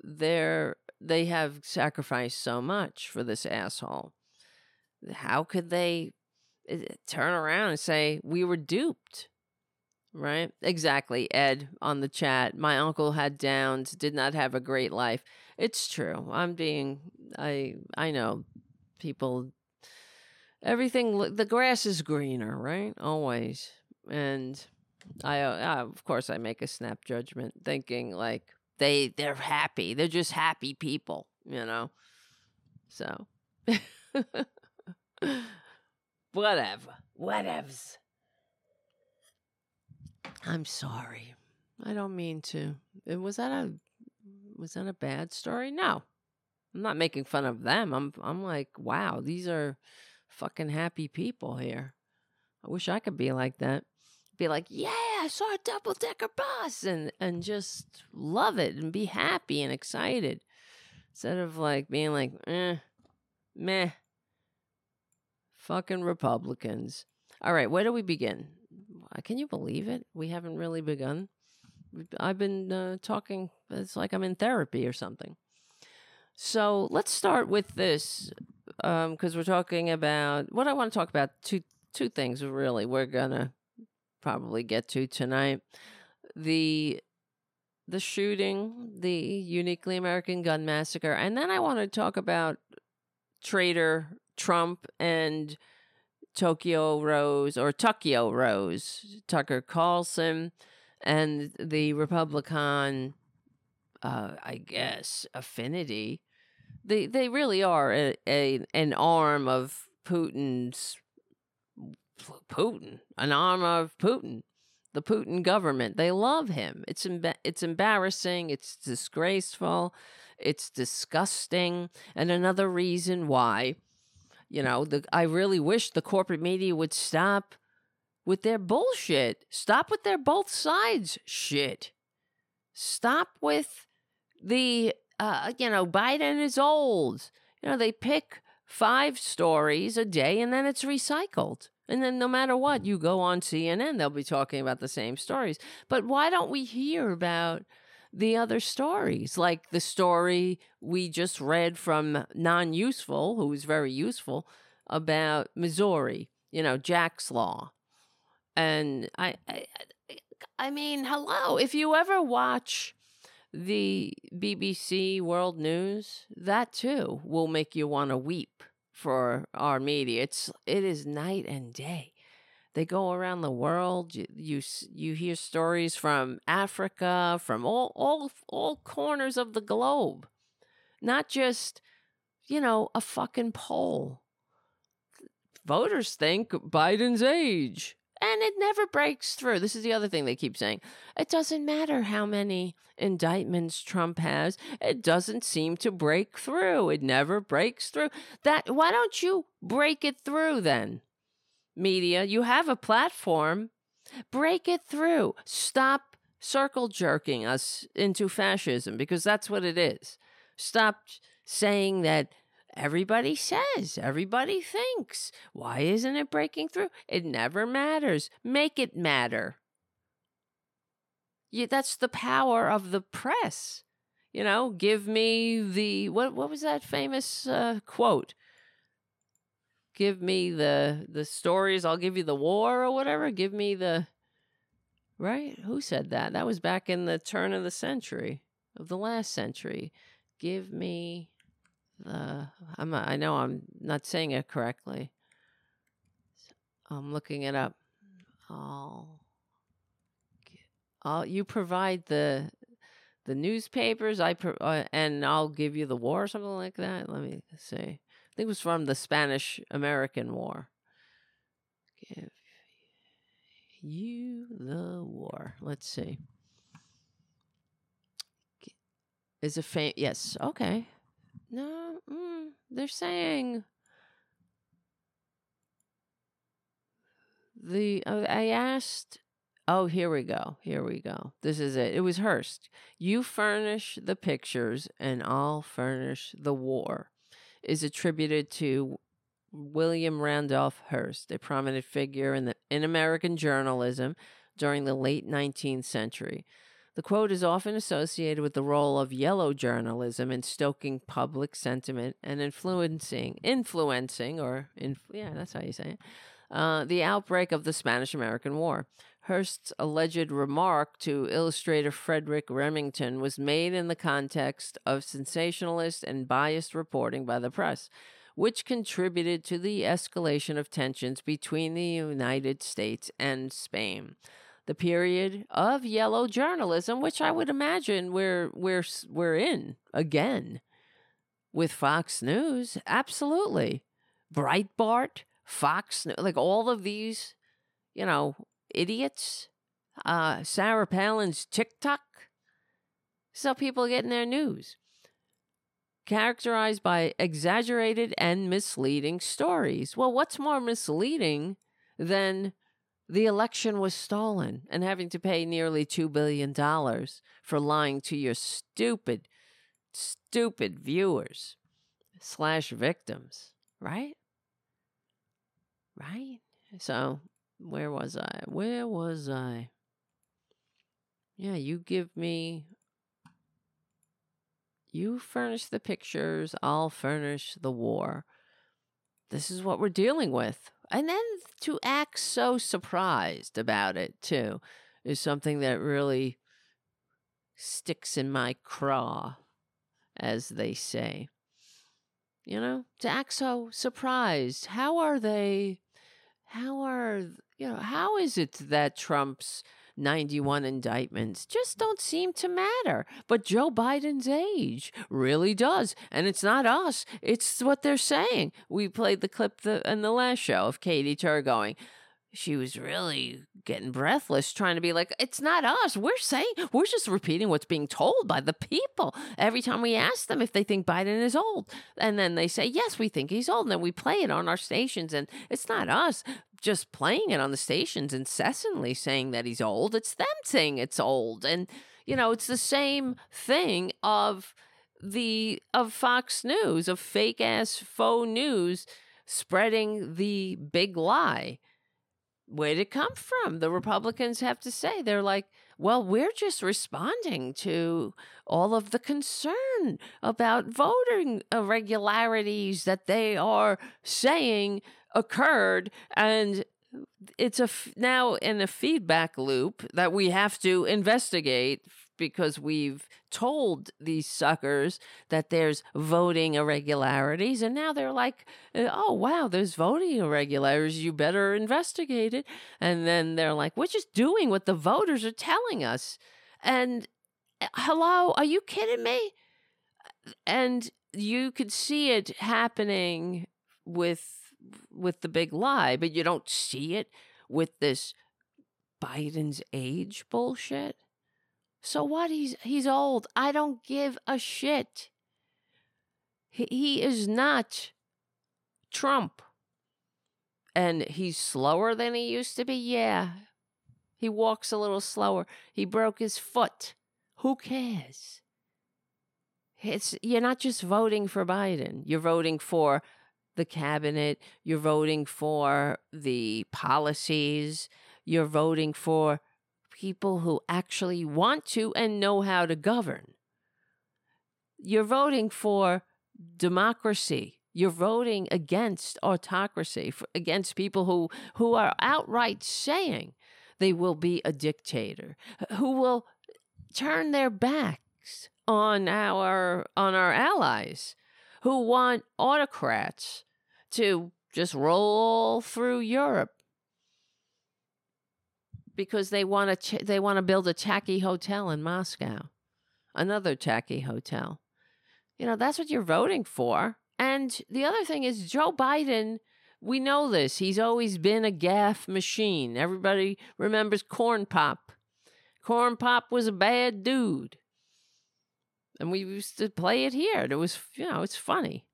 they're they have sacrificed so much for this asshole. How could they eh, turn around and say we were duped? Right? Exactly, Ed on the chat. My uncle had downs, did not have a great life. It's true. I'm being I I know people everything the grass is greener, right? Always. And I, uh, of course I make a snap judgment thinking like they they're happy. They're just happy people, you know. So whatever. Whatevs. I'm sorry. I don't mean to. Was that a was that a bad story? No. I'm not making fun of them. I'm I'm like, wow, these are fucking happy people here. I wish I could be like that. Be like, yeah, I saw a double decker bus and and just love it and be happy and excited. Instead of like being like, eh, meh. Fucking Republicans. All right, where do we begin? Can you believe it? We haven't really begun. I've been uh, talking, it's like I'm in therapy or something. So let's start with this because um, we're talking about what I want to talk about. Two two things really we're gonna probably get to tonight. The the shooting, the uniquely American gun massacre, and then I want to talk about traitor Trump and Tokyo Rose or Tokyo Rose, Tucker Carlson and the Republican, uh, I guess, affinity. They they really are a, a an arm of Putin's Putin, an arm of Putin, the Putin government. They love him. It's it's embarrassing. It's disgraceful. It's disgusting. And another reason why, you know, the I really wish the corporate media would stop with their bullshit. Stop with their both sides shit. Stop with the, uh, you know, Biden is old. You know, they pick five stories a day and then it's recycled. And then no matter what, you go on CNN, they'll be talking about the same stories. But why don't we hear about the other stories, like the story we just read from Non Useful, who was very useful, about Missouri, you know, Jack's Law. And I, I, I mean, hello, if you ever watch the BBC World News, that too will make you want to weep for our media. It's it is night and day. They go around the world. You you, you hear stories from Africa, from all all all corners of the globe, not just you know a fucking poll. Voters think Biden's age and it never breaks through. This is the other thing they keep saying. It doesn't matter how many indictments Trump has. It doesn't seem to break through. It never breaks through. That why don't you break it through then? Media, you have a platform. Break it through. Stop circle jerking us into fascism because that's what it is. Stop saying that Everybody says, everybody thinks. Why isn't it breaking through? It never matters. Make it matter. Yeah, that's the power of the press. You know, give me the what what was that famous uh, quote? Give me the the stories, I'll give you the war or whatever. Give me the Right? Who said that? That was back in the turn of the century, of the last century. Give me uh, I'm I know I'm not saying it correctly. I'm looking it up. I'll, I'll you provide the the newspapers. I pro, uh, and I'll give you the war or something like that. Let me see. I think it was from the Spanish American War. Give you the war. Let's see. Is a fam? Yes. Okay. No, mm, they're saying the. Uh, I asked. Oh, here we go. Here we go. This is it. It was Hearst. You furnish the pictures, and I'll furnish the war. Is attributed to William Randolph Hearst, a prominent figure in the in American journalism during the late 19th century. The quote is often associated with the role of yellow journalism in stoking public sentiment and influencing, influencing, or in, yeah, that's how you say it, uh, the outbreak of the Spanish American War. Hearst's alleged remark to illustrator Frederic Remington was made in the context of sensationalist and biased reporting by the press, which contributed to the escalation of tensions between the United States and Spain the period of yellow journalism, which I would imagine we're we're we're in again with Fox News. Absolutely, Breitbart, Fox, like all of these, you know, idiots. Uh, Sarah Palin's TikTok. So people getting their news. Characterized by exaggerated and misleading stories. Well, what's more misleading than the election was stolen and having to pay nearly $2 billion for lying to your stupid, stupid viewers slash victims, right? Right? So, where was I? Where was I? Yeah, you give me. You furnish the pictures, I'll furnish the war. This is what we're dealing with. And then to act so surprised about it, too, is something that really sticks in my craw, as they say. You know, to act so surprised. How are they? How are, you know, how is it that Trump's 91 indictments just don't seem to matter. But Joe Biden's age really does. And it's not us, it's what they're saying. We played the clip the, in the last show of Katie Tur going, she was really getting breathless trying to be like it's not us we're saying we're just repeating what's being told by the people every time we ask them if they think biden is old and then they say yes we think he's old and then we play it on our stations and it's not us just playing it on the stations incessantly saying that he's old. It's them saying it's old. And, you know, it's the same thing of the of Fox News, of fake ass faux news spreading the big lie. Where'd it come from? The Republicans have to say they're like, well, we're just responding to all of the concern about voting irregularities that they are saying occurred and it's a f- now in a feedback loop that we have to investigate because we've told these suckers that there's voting irregularities and now they're like uh, oh wow there's voting irregularities you better investigate it. And then they're like we're just doing what the voters are telling us. And uh, hello are you kidding me? And you could see it happening with with the big lie, but you don't see it with this Biden's age bullshit. So what? He's he's old. I don't give a shit. He, he is not Trump. And he's slower than he used to be. Yeah. He walks a little slower. He broke his foot. Who cares? It's you're not just voting for Biden. You're voting for the cabinet, you're voting for the policies, you're voting for people who actually want to and know how to govern. You're voting for democracy. You're voting against autocracy, for, against people who, who are outright saying they will be a dictator, who will turn their backs on our on our allies who want autocrats to just roll through Europe because they want to ch- they want to build a tacky hotel in Moscow, another tacky hotel. You know, that's what you're voting for. And the other thing is Joe Biden, we know this. He's always been a gaffe machine. Everybody remembers Corn Pop. Corn Pop was a bad dude and we used to play it here. It was, you know, it's funny.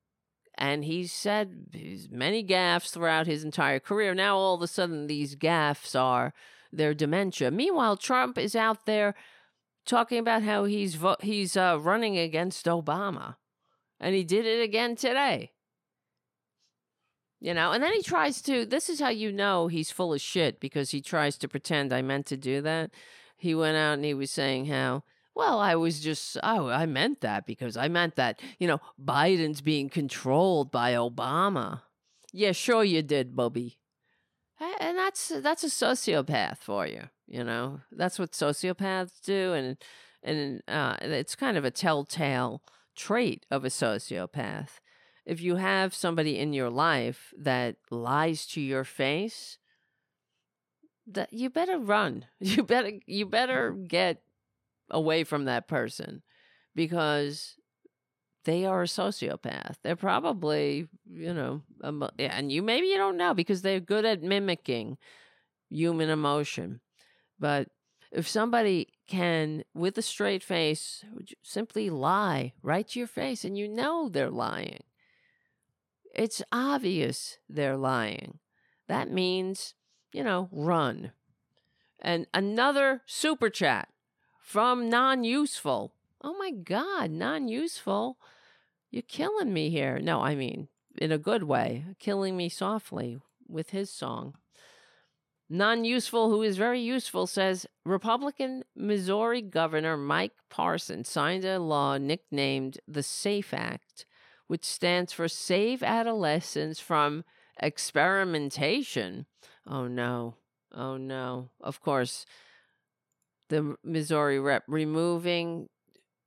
And he said many gaffes throughout his entire career. Now all of a sudden, these gaffes are their dementia. Meanwhile, Trump is out there talking about how he's vo- he's uh, running against Obama, and he did it again today. You know, and then he tries to. This is how you know he's full of shit because he tries to pretend I meant to do that. He went out and he was saying how well, I was just, oh, I meant that because I meant that, you know, Biden's being controlled by Obama. Yeah, sure you did, Bubby. And that's that's a sociopath for you, you know. That's what sociopaths do, and and uh, it's kind of a telltale trait of a sociopath. If you have somebody in your life that lies to your face, that you better run. You better you better get away from that person because they are a sociopath. They're probably, you know, and you maybe you don't know because they're good at mimicking human emotion. But if somebody can, with a straight face, simply lie right to your face and you know they're lying, it's obvious they're lying. That means, you know, run. And another super chat from non useful. Oh my God, non useful. You're killing me here. No, I mean, in a good way, killing me softly with his song. Non useful, who is very useful, says Republican Missouri Governor Mike Parson signed a law nicknamed the SAFE Act, which stands for Save Adolescents from Experimentation. Oh no. Oh no. Of course, the Missouri rep removing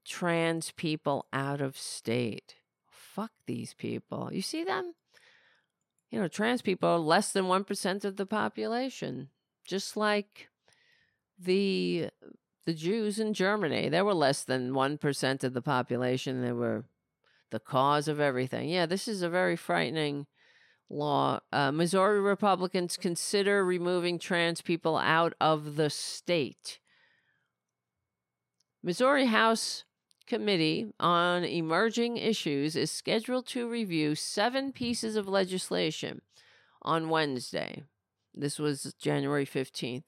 trans people out of state. Fuck these people. You see them? You know, trans people are less than 1% of the population. Just like the the Jews in Germany, they were less than 1% of the population. They were the cause of everything. Yeah, this is a very frightening law. Uh, Missouri Republicans consider removing trans people out of the state. Missouri House Committee on Emerging Issues is scheduled to review seven pieces of legislation on Wednesday. This was January 15th,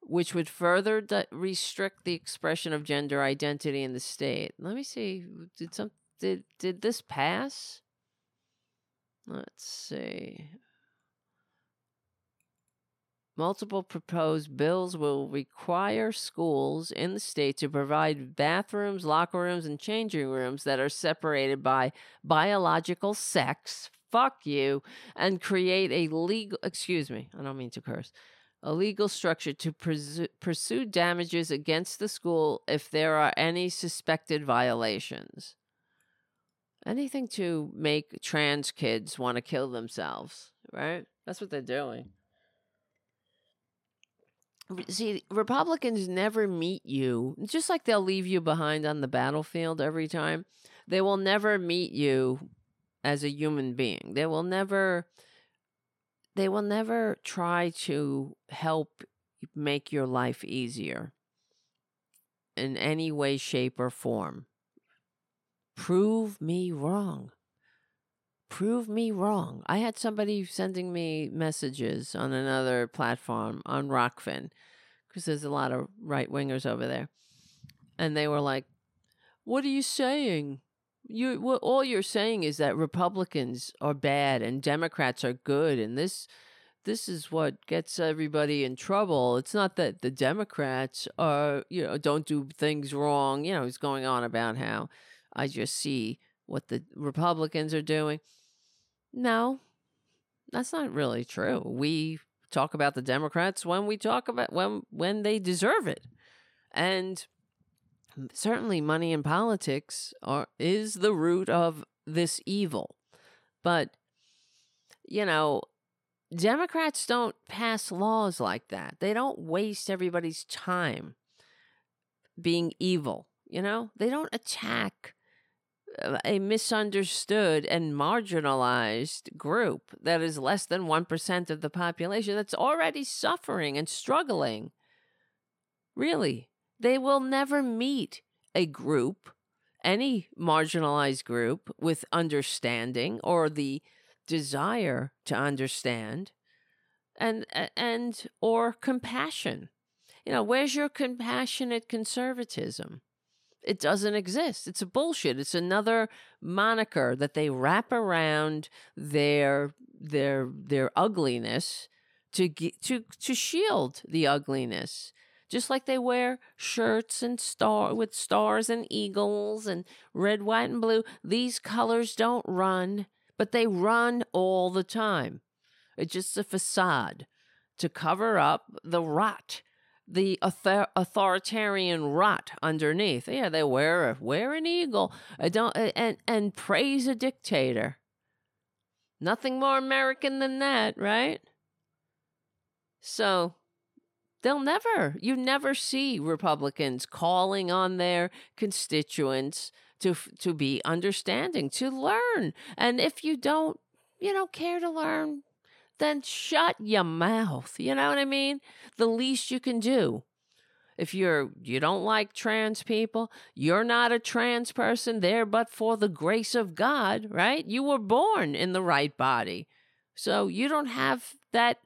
which would further di- restrict the expression of gender identity in the state. Let me see. Did some did did this pass? Let's see. Multiple proposed bills will require schools in the state to provide bathrooms, locker rooms, and changing rooms that are separated by biological sex. Fuck you. And create a legal, excuse me, I don't mean to curse, a legal structure to pursu- pursue damages against the school if there are any suspected violations. Anything to make trans kids want to kill themselves, right? That's what they're doing. See, Republicans never meet you, just like they'll leave you behind on the battlefield every time. They will never meet you as a human being. They will never they will never try to help make your life easier in any way shape or form. Prove me wrong. Prove me wrong. I had somebody sending me messages on another platform on Rokfin because there's a lot of right wingers over there. And they were like, What are you saying? You all you're saying is that Republicans are bad and Democrats are good, and this this is what gets everybody in trouble. It's not that the Democrats are you know don't do things wrong. You know, he's going on about how I just see what the Republicans are doing. No, that's not really true. We talk about the Democrats when we talk about when when they deserve it, and certainly money in politics are is the root of this evil. But you know, Democrats don't pass laws like that. They don't waste everybody's time being evil, you know? They don't attack Uh, a misunderstood and marginalized group that is less than 1% of the population that's already suffering and struggling. Really, they will never meet a group, any marginalized group, with understanding or the desire to understand and and or compassion. You know, where's your compassionate conservatism? It doesn't exist. It's a bullshit. It's another moniker that they wrap around their their their ugliness to ge- to to shield the ugliness. Just like they wear shirts and star with stars and eagles and red, white, and blue. These colors don't run, but they run all the time. It's just a facade to cover up the rot the author- authoritarian rot underneath. Yeah, they wear a, wear an eagle. I don't and and praise a dictator. Nothing more American than that, right? So they'll never you never see Republicans calling on their constituents to to be understanding, to learn. And if you don't, you know, care to learn, then shut your mouth. You know what I mean? The least you can do. If you're you don't like trans people, you're not a trans person there but for the grace of God, right? You were born in the right body. So you don't have that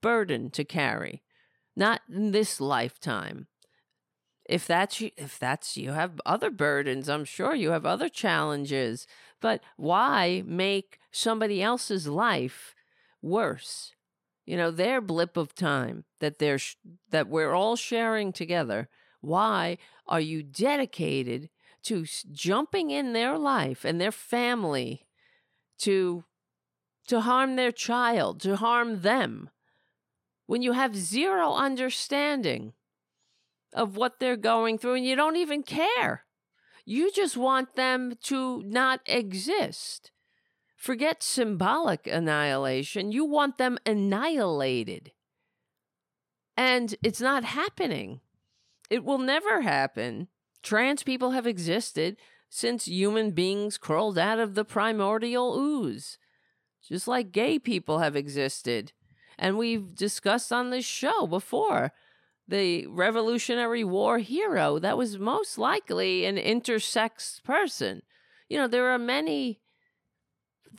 burden to carry. Not in this lifetime. If that's if that's you have other burdens, I'm sure you have other challenges. But why make somebody else's life worse. You know, their blip of time that they're sh- that we're all sharing together. Why are you dedicated to jumping in their life and their family to to harm their child, to harm them when you have zero understanding of what they're going through and you don't even care. You just want them to not exist. Forget symbolic annihilation. You want them annihilated. And it's not happening. It will never happen. Trans people have existed since human beings crawled out of the primordial ooze, just like gay people have existed. And we've discussed on this show before the Revolutionary War hero that was most likely an intersex person. You know, there are many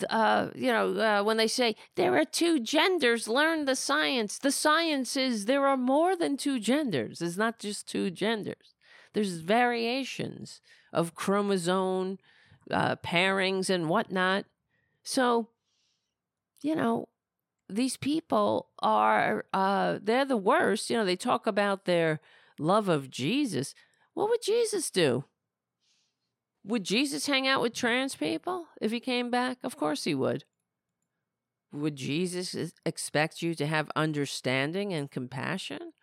uh, you know, uh, when they say there are two genders, learn the science. The science is there are more than two genders. It's not just two genders. There's variations of chromosome uh, pairings and whatnot. So, you know, these people are uh they're the worst. You know, they talk about their love of Jesus. What would Jesus do? Would Jesus hang out with trans people if he came back? Of course he would. Would Jesus expect you to have understanding and compassion?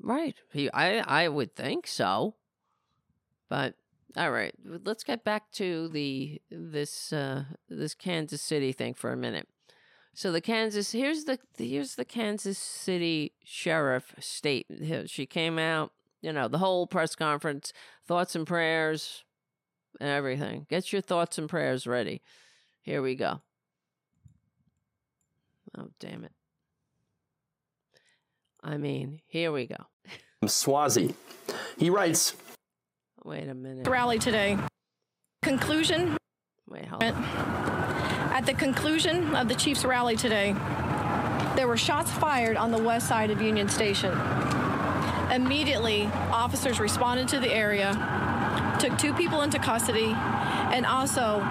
Right. He I I would think so. But all right, let's get back to the this uh this Kansas City thing for a minute. So the Kansas here's the here's the Kansas City sheriff state. She came out, you know, the whole press conference, thoughts and prayers and everything. Get your thoughts and prayers ready. Here we go. Oh, damn it. I mean, here we go. Swazi. He writes Wait a minute. rally today. Conclusion. Wait, hold on. At the conclusion of the Chiefs rally today, there were shots fired on the west side of Union Station. Immediately, officers responded to the area, took two people into custody, and also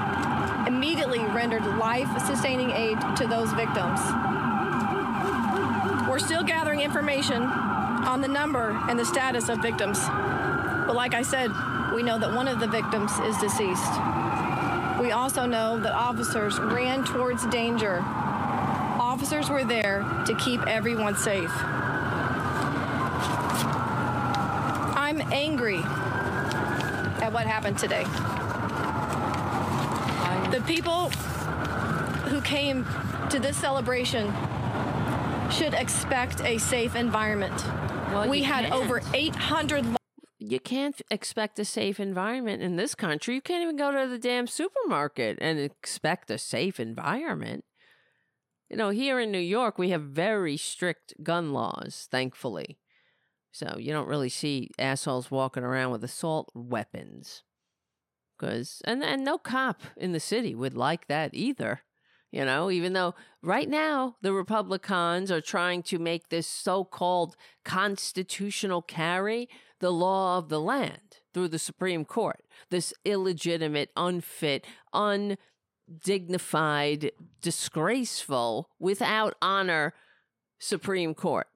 immediately rendered life sustaining aid to those victims. We're still gathering information on the number and the status of victims. But like I said, we know that one of the victims is deceased. We also know that officers ran towards danger. Officers were there to keep everyone safe. I'm angry at what happened today. The people who came to this celebration should expect a safe environment. Well, we had over can't. 800 You can't expect a safe environment in this country. You can't even go to the damn supermarket and expect a safe environment. You know, here in New York, we have very strict gun laws, thankfully. So you don't really see assholes walking around with assault weapons. Cause and and no cop in the city would like that either. You know, even though right now the Republicans are trying to make this so-called constitutional carry the law of the land through the Supreme Court. This illegitimate, unfit, undignified, disgraceful, without honor Supreme Court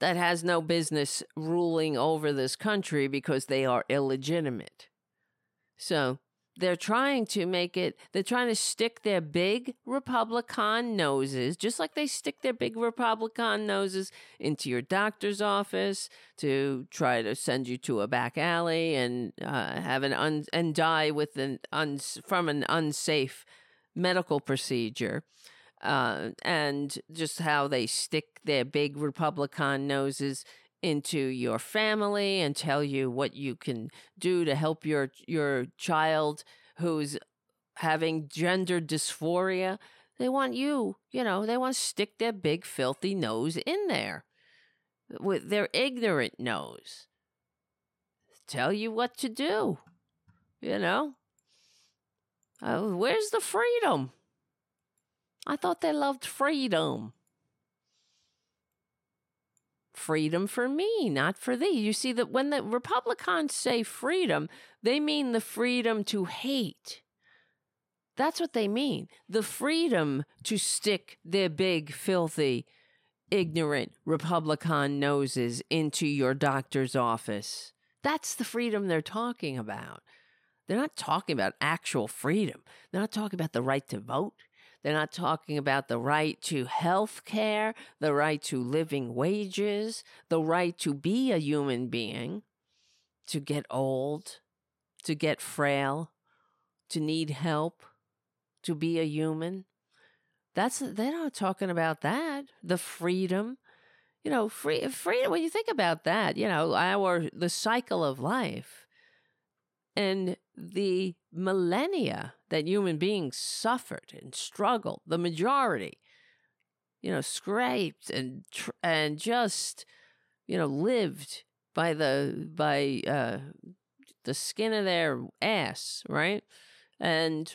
that has no business ruling over this country because they are illegitimate. So they're trying to make it, they're trying to stick their big Republican noses, just like they stick their big Republican noses into your doctor's office to try to send you to a back alley and uh, have an un, and die with an from an unsafe medical procedure. Uh, and just how they stick their big Republican noses into your family and tell you what you can do to help your your child who's having gender dysphoria. They want you you know they want to stick their big filthy nose in there with their ignorant nose. Tell you what to do you know? Uh, where's the freedom i thought they loved freedom freedom for me, not for thee. You see that when the Republicans say freedom, they mean the freedom to hate. That's what they mean. The freedom to stick their big, filthy, ignorant Republican noses into your doctor's office. That's the freedom they're talking about. They're not talking about actual freedom. They're not talking about the right to vote. They're not talking about the right to health care, the right to living wages, the right to be a human being, to get old, to get frail, to need help, to be a human. That's they're not talking about that. The freedom, you know, free freedom. When you think about that, you know, our the cycle of life and the millennia that human beings suffered and struggled, the majority, you know, scraped and and just, you know, lived by the by uh, the skin of their ass, right? And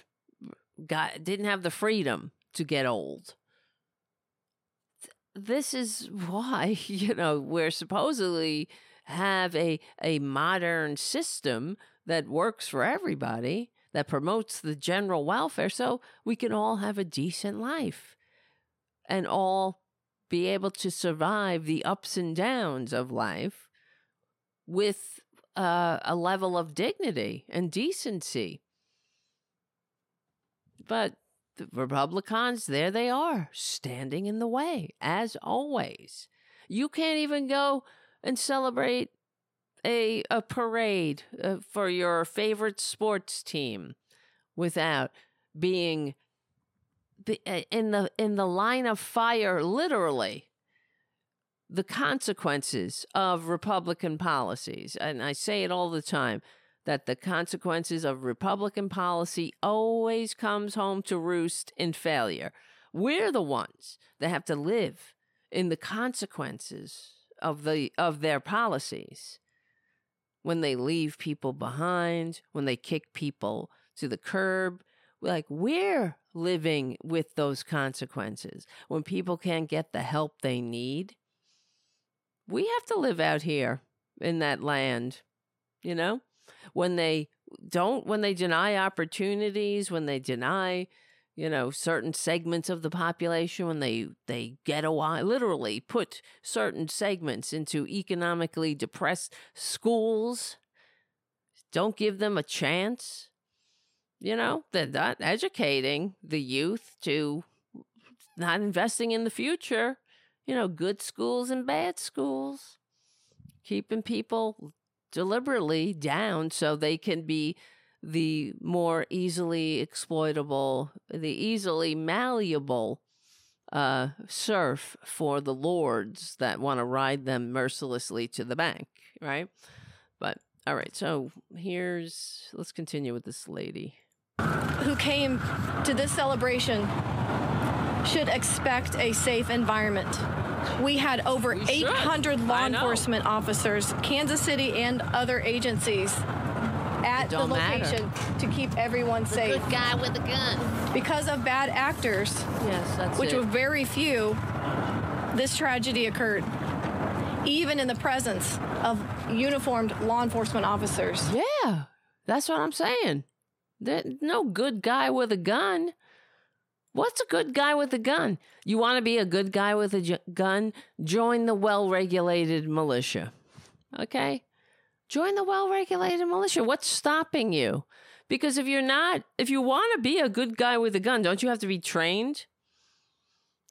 got didn't have the freedom to get old. This is why you know we're supposedly have a a modern system that works for everybody that promotes the general welfare so we can all have a decent life and all be able to survive the ups and downs of life with uh, a level of dignity and decency. But the Republicans, there they are, standing in the way, as always. You can't even go and celebrate a a parade uh, for your favorite sports team without being uh, in the in the line of fire literally the consequences of republican policies. And i say it all the time that the consequences of republican policy always comes home to roost in failure. We're the ones that have to live in the consequences of the of their policies when they leave people behind, when they kick people to the curb. Like we're living with those consequences. When people can't get the help they need, we have to live out here in that land, you know? When they don't, when they deny opportunities, when they deny you know certain segments of the population when they they get away literally put certain segments into economically depressed schools don't give them a chance you know they're not educating the youth to not investing in the future you know good schools and bad schools keeping people deliberately down so they can be the more easily exploitable, the easily malleable uh, serf for the lords that want to ride them mercilessly to the bank, right? But all right, so here's let's continue with this lady who came to this celebration should expect a safe environment. We had over we 800 law enforcement officers, Kansas City and other agencies at the location matter. to keep everyone the safe. Good guy with a gun. Because of bad actors, yes, that's which it. were very few, this tragedy occurred. Even in the presence of uniformed law enforcement officers. Yeah, that's what I'm saying. There's no good guy with a gun. What's a good guy with a gun? You want to be a good guy with a j- gun? Join the well regulated militia. Okay? Join the well regulated militia. What's stopping you? Because if you're not, if you want to be a good guy with a gun, don't you have to be trained?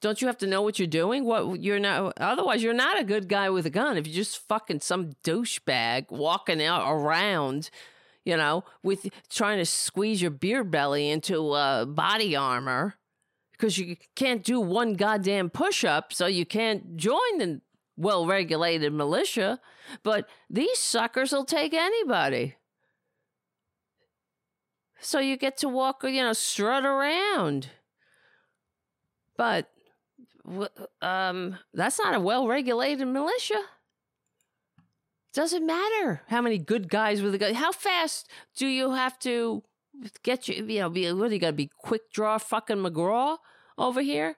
Don't you have to know what you're doing? What you're not, otherwise, you're not a good guy with a gun. If you're just fucking some douchebag walking out around, you know, with trying to squeeze your beer belly into uh, body armor because you can't do one goddamn push up, so you can't join the well regulated militia, but these suckers will take anybody. So you get to walk, you know, strut around. But um, that's not a well regulated militia. Doesn't matter how many good guys with a gun. How fast do you have to get you? You know, be what you got to be? Quick draw, fucking McGraw over here.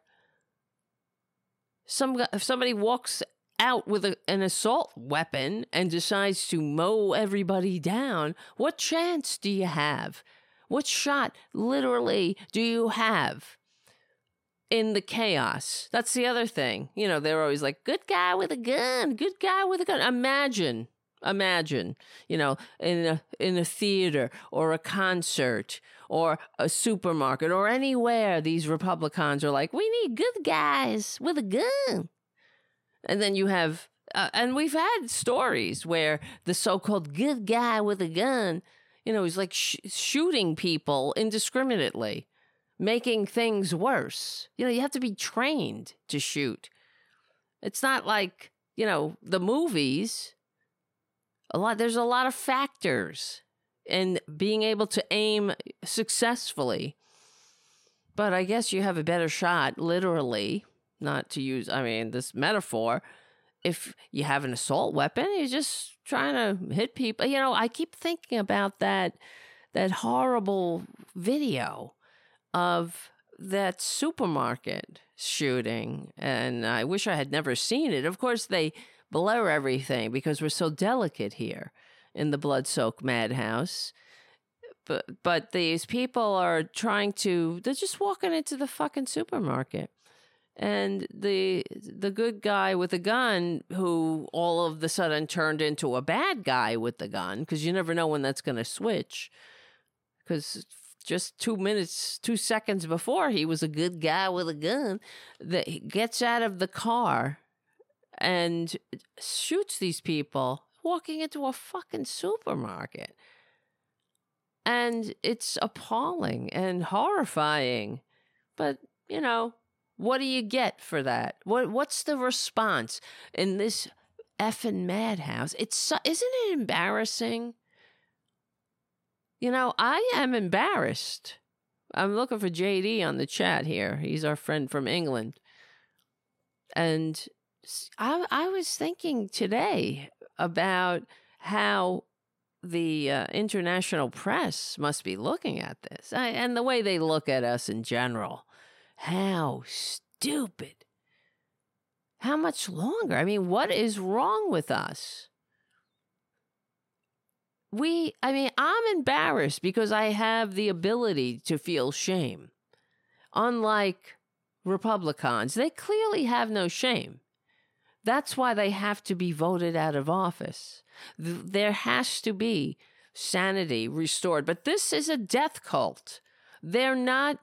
Some if somebody walks out with a, an assault weapon and decides to mow everybody down, what chance do you have? What shot, literally, do you have in the chaos? That's the other thing. You know, they're always like, good guy with a gun, good guy with a gun. Imagine, imagine, you know, in a, in a theater or a concert or a supermarket or anywhere these Republicans are like, we need good guys with a gun. And then you have, uh, and we've had stories where the so called good guy with a gun, you know, he's like sh- shooting people indiscriminately, making things worse. You know, you have to be trained to shoot. It's not like, you know, the movies. A lot, there's a lot of factors in being able to aim successfully. But I guess you have a better shot, literally, not to use, I mean, this metaphor, if you have an assault weapon, you're just trying to hit people. You know, I keep thinking about that that horrible video of that supermarket shooting and I wish I had never seen it. Of course they blur everything because we're so delicate here in the blood-soaked madhouse. But but these people are trying to they're just walking into the fucking supermarket and the the good guy with the gun who all of the sudden turned into a bad guy with the gun because you never know when that's going to switch. Because just two minutes two seconds before he was a good guy with a gun that gets out of the car and shoots these people walking into a fucking supermarket. And it's appalling and horrifying. But you know what do you get for that? What What's the response in this effing madhouse? It's isn't it embarrassing? You know, I am embarrassed. I'm looking for JD on the chat here. He's our friend from England, and I I was thinking today about how the uh, international press must be looking at this I, and the way they look at us in general how stupid. How much longer? I mean, what is wrong with us? We, I mean, I'm embarrassed because I have the ability to feel shame. Unlike Republicans, they clearly have no shame. That's why they have to be voted out of office. There has to be sanity restored. But this is a death cult. They're not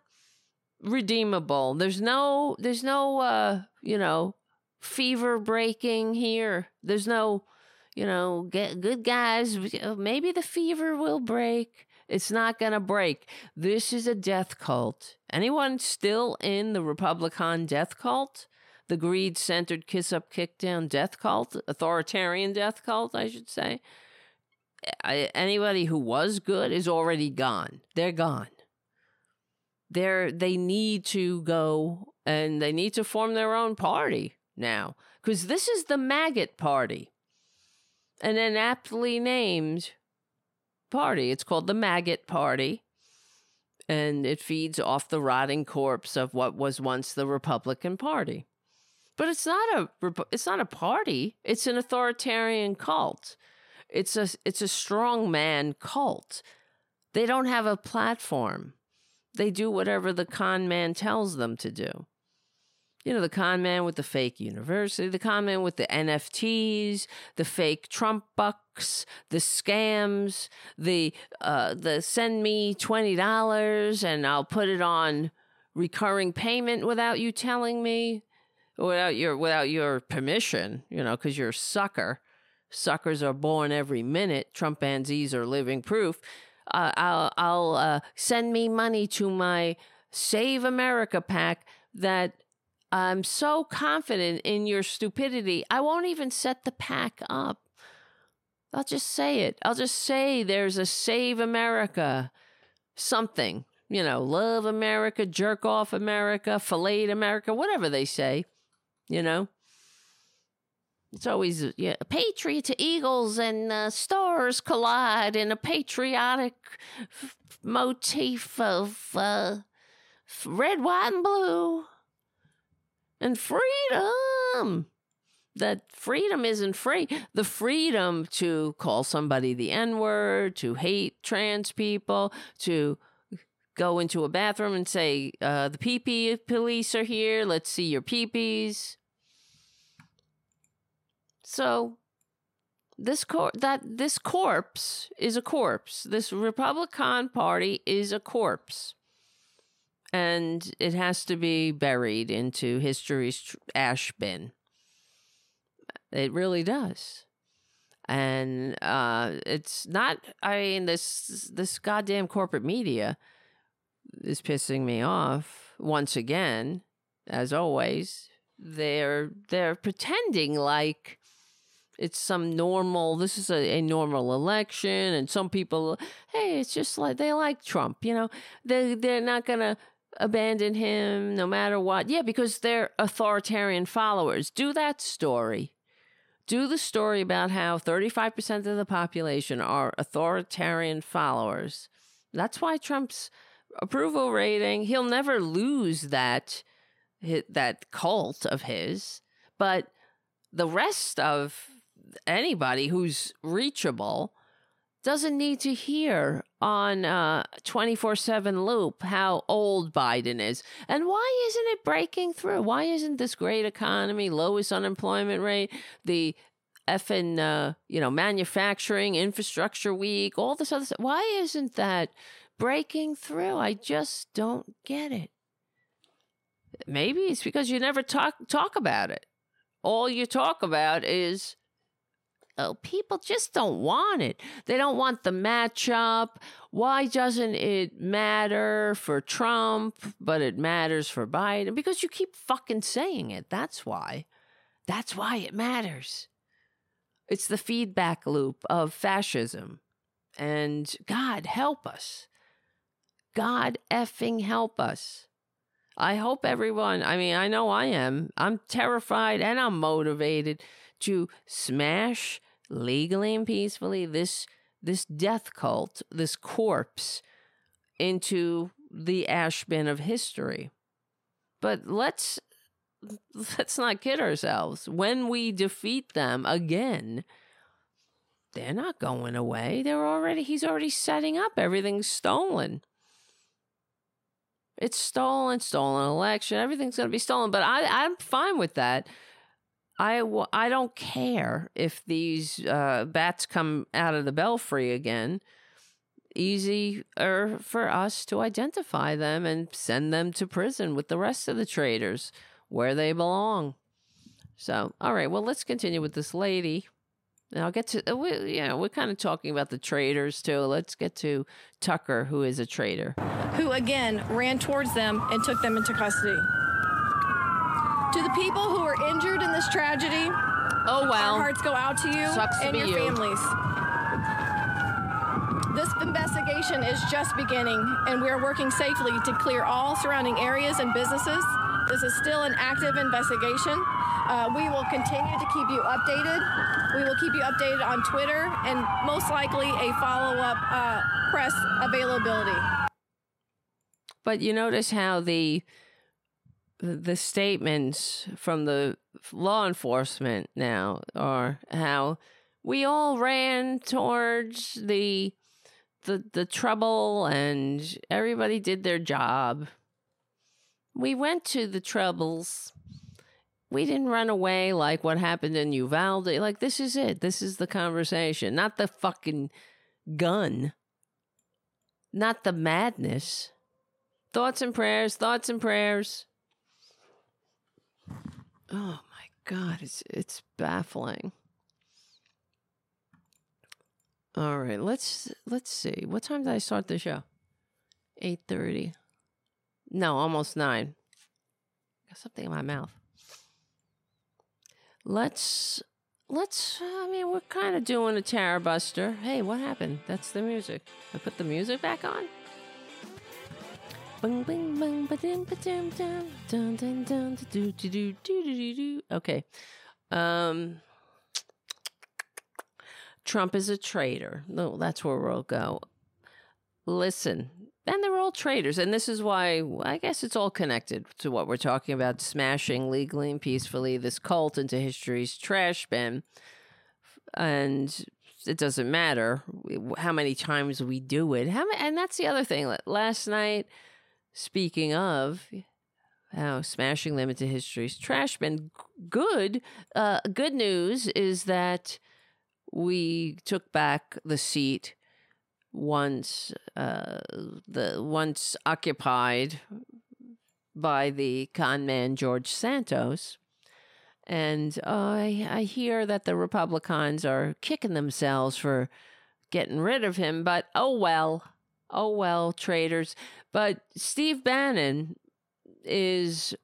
redeemable. There's no there's no uh, you know, fever breaking here. There's no, you know, get good guys, maybe the fever will break. It's not going to break. This is a death cult. Anyone still in the Republican death cult? The greed centered kiss up, kick down death cult? Authoritarian death cult, I should say. Anybody who was good is already gone. They're gone they're they need to go and they need to form their own party now because this is the maggot party. An aptly named party. It's called the maggot party. And it feeds off the rotting corpse of what was once the republican party. But it's not a it's not a party. It's an authoritarian cult. It's a it's a strong man cult. They don't have a platform they do whatever the con man tells them to do. You know, the con man with the fake university, the con man with the NFTs, the fake Trump bucks, the scams, the uh, the send me twenty dollars and I'll put it on recurring payment without you telling me, without your without your permission. You know, because you're a sucker. Suckers are born every minute. Trumpanzees are living proof uh, I'll, I'll uh, send me money to my Save America PAC that I'm so confident in your stupidity, I won't even set the PAC up. I'll just say it. I'll just say there's a Save America something, you know, love America, jerk off America, fillet America, whatever they say, you know. It's always yeah, Patriot to Eagles and uh, stars collide in a patriotic f- motif of uh, red, white, and blue, and freedom. That freedom isn't free. The freedom to call somebody the N word, to hate trans people, to go into a bathroom and say, uh, the pee pee police are here, let's see your pee pees so this cor- that this corpse is a corpse. This Republican Party is a corpse. And it has to be buried into history's ash bin. It really does. And uh, it's not I mean this this goddamn corporate media is pissing me off once again, as always. They're they're pretending like it's some normal this is a, a, normal election and some people hey it's just like they like trump you know? They they're not gonna abandon him no matter what. Yeah because they're authoritarian followers. Do that story. Do the story about how 35% of the population are authoritarian followers. That's why trump's approval rating he'll never lose that that cult of his but the rest of anybody who's reachable doesn't need to hear on uh 24/7 loop how old Biden is. And why isn't it breaking through? Why isn't this great economy, lowest unemployment rate, the effing uh, you know, manufacturing, infrastructure week, all this other stuff. Why isn't that breaking through? I just don't get it. Maybe it's because you never talk talk about it. All you talk about is oh, people just don't want it. They don't want the matchup. Why doesn't it matter for Trump, but it matters for Biden? Because you keep fucking saying it. That's why. That's why it matters. It's the feedback loop of fascism. And God help us. God effing help us. I hope everyone, I mean, I know I am. I'm terrified and I'm motivated to smash legally and peacefully this this death cult, this corpse into the ash bin of history. But let's let's not kid ourselves. When we defeat them again, they're not going away. They're already he's already setting up everything's stolen. It's stolen, stolen election. Everything's going to be stolen, but I I'm fine with that. I, I don't care if these uh, bats come out of the belfry again. Easier for us to identify them and send them to prison with the rest of the traitors where they belong. So, all right, well, let's continue with this lady. And I'll get to, uh, we, you know, we're kind of talking about the traitors too. Let's get to Tucker, who is a traitor. Who again ran towards them and took them into custody. To the people who were injured in this tragedy, oh wow, our hearts go out to you Sucks and your you. families. This investigation is just beginning, and we are working safely to clear all surrounding areas and businesses. This is still an active investigation. Uh, we will continue to keep you updated. We will keep you updated on Twitter and most likely a follow up uh, press availability. But you notice how the the statements from the law enforcement now are how we all ran towards the the the trouble and everybody did their job. We went to the troubles. We didn't run away like what happened in Uvalde. Like this is it. This is the conversation, not the fucking gun. Not the madness. Thoughts and prayers, thoughts and prayers. Oh my god, it's it's baffling. All right, let's let's see. What time did I start the show? Eight thirty. No, almost nine. Got something in my mouth. Let's let's. I mean, we're kind of doing a Tarabuster. Hey, what happened? That's the music. I put the music back on. Okay. Um, Trump is a traitor. No, that's where we'll go. Listen, and they're all traitors. And this is why I guess it's all connected to what we're talking about smashing legally and peacefully this cult into history's trash bin. And it doesn't matter how many times we do it. How and that's the other thing. Last night, speaking of how smashing them into history's trash bin, good uh, good news is that we took back the seat once uh, the once occupied by the con man George Santos. And uh, I, I hear that the Republicans are kicking themselves for getting rid of him, but oh well. Oh well, traitors. But Steve Bannon is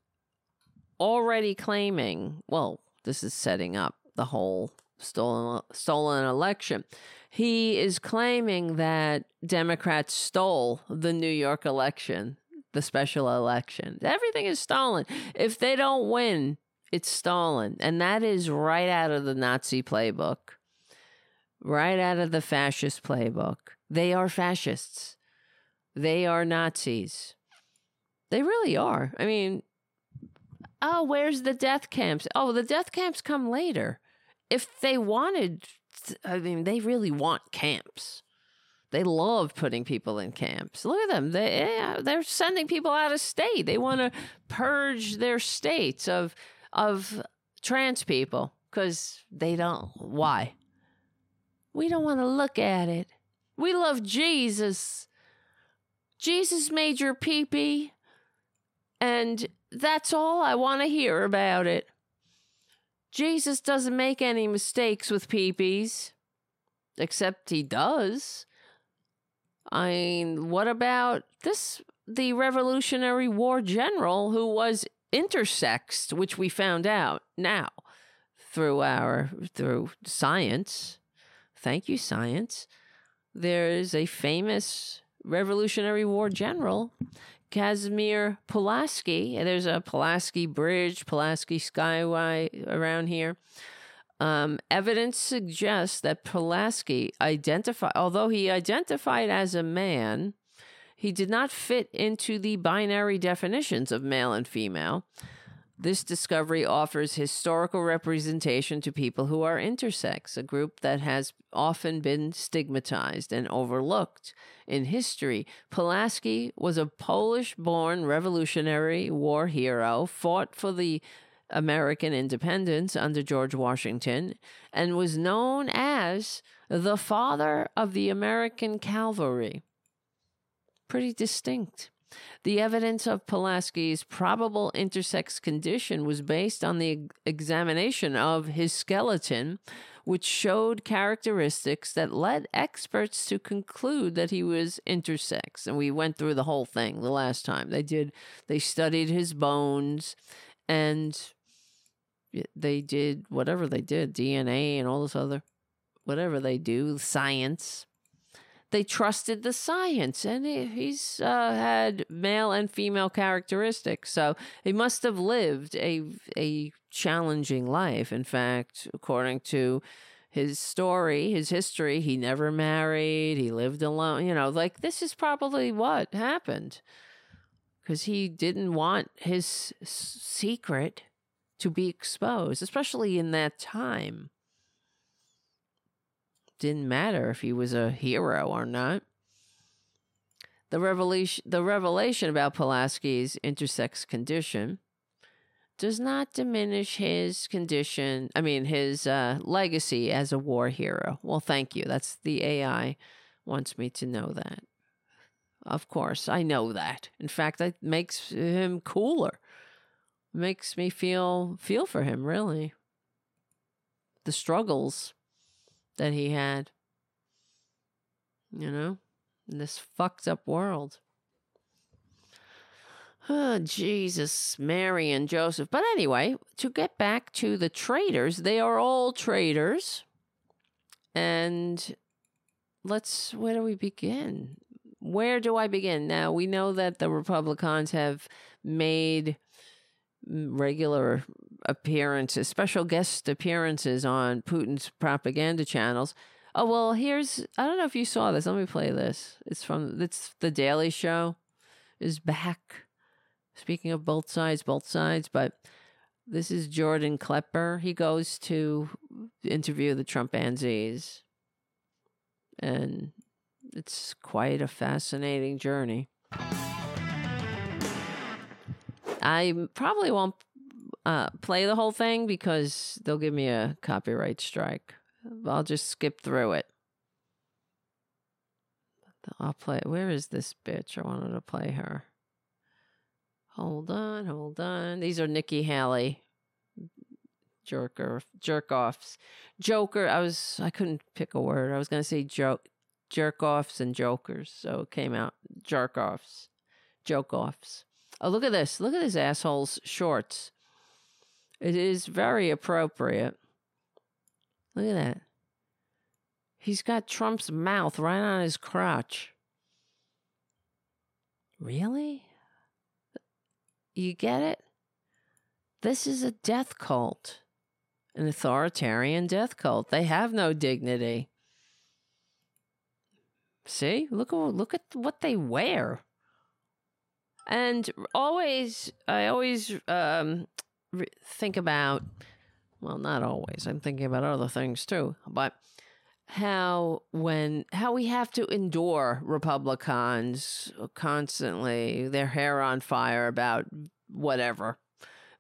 already claiming, well, this is setting up the whole stolen stolen election. He is claiming that Democrats stole the New York election, the special election. Everything is stolen. If they don't win, it's stolen. And that is right out of the Nazi playbook. Right out of the fascist playbook. They are fascists. They are Nazis. They really are. I mean, oh, where's the death camps? Oh, the death camps come later. If they wanted, I mean, they really want camps. They love putting people in camps. Look at them. They they're sending people out of state. They want to purge their states of of trans people because they don't. Why? We don't want to look at it. We love Jesus. Jesus made your pee pee, and that's all I want to hear about it. Jesus doesn't make any mistakes with pee pees, except he does. I mean, what about this? The Revolutionary War general who was intersexed, which we found out now through our through science. Thank you, science. There's a famous Revolutionary War general, Casimir Pulaski. There's a Pulaski Bridge, Pulaski Skyway around here. Um, evidence suggests that Pulaski identified, although he identified as a man, he did not fit into the binary definitions of male and female. This discovery offers historical representation to people who are intersex, a group that has often been stigmatized and overlooked. In history, Pulaski was a Polish born Revolutionary War hero, fought for the American independence under George Washington, and was known as the father of the American cavalry. Pretty distinct. The evidence of Pulaski's probable intersex condition was based on the examination of his skeleton, which showed characteristics that led experts to conclude that he was intersex. And we went through the whole thing the last time. They did, they studied his bones and they did whatever they did, DNA and all this other, whatever they do, science they trusted the science and he's uh, had male and female characteristics so he must have lived a a challenging life. In fact according to his story his history he never married he lived alone you know like this is probably what happened because he didn't want his secret to be exposed especially in that time didn't matter if he was a hero or not. The revelation, the revelation about Pulaski's intersex condition does not diminish his condition, I mean, his uh, legacy as a war hero. Well, thank you. That's the AI wants me to know that. Of course, I know that. In fact, that makes him cooler. Makes me feel feel for him, really. The struggles that he had. You know, in this fucked up world. Oh, Jesus, Mary and Joseph. But anyway, to get back to the traitors, they are all traitors. And let's, where do we begin? Where do I begin? Now, we know that the Republicans have made regular appearances, uh, special guest appearances on Putin's propaganda channels. Oh well, here's I don't know if you saw this. Let me play this. It's from it's the Daily Show is back. Speaking of both sides, both sides, but this is Jordan Klepper. He goes to interview the Trumpanzees. And it's quite a fascinating journey. I probably won't uh, play the whole thing because they'll give me a copyright strike. I'll just skip through it. I'll play. Where is this bitch? I wanted to play her. Hold on, hold on. These are Nikki Haley jerker jerk offs. Joker. I was I couldn't pick a word. I was gonna say joke jerk offs and jokers. So it came out jerk offs. Joke offs. Oh, look at this. Look at this asshole's shorts. It is very appropriate. Look at that. He's got Trump's mouth right on his crotch. Really? You get it? This is a death cult, an authoritarian death cult. They have no dignity. See, look look at what they wear. And always, I always um, think about, well, not always, I'm thinking about other things too, but how when how we have to endure Republicans constantly, their hair on fire about whatever,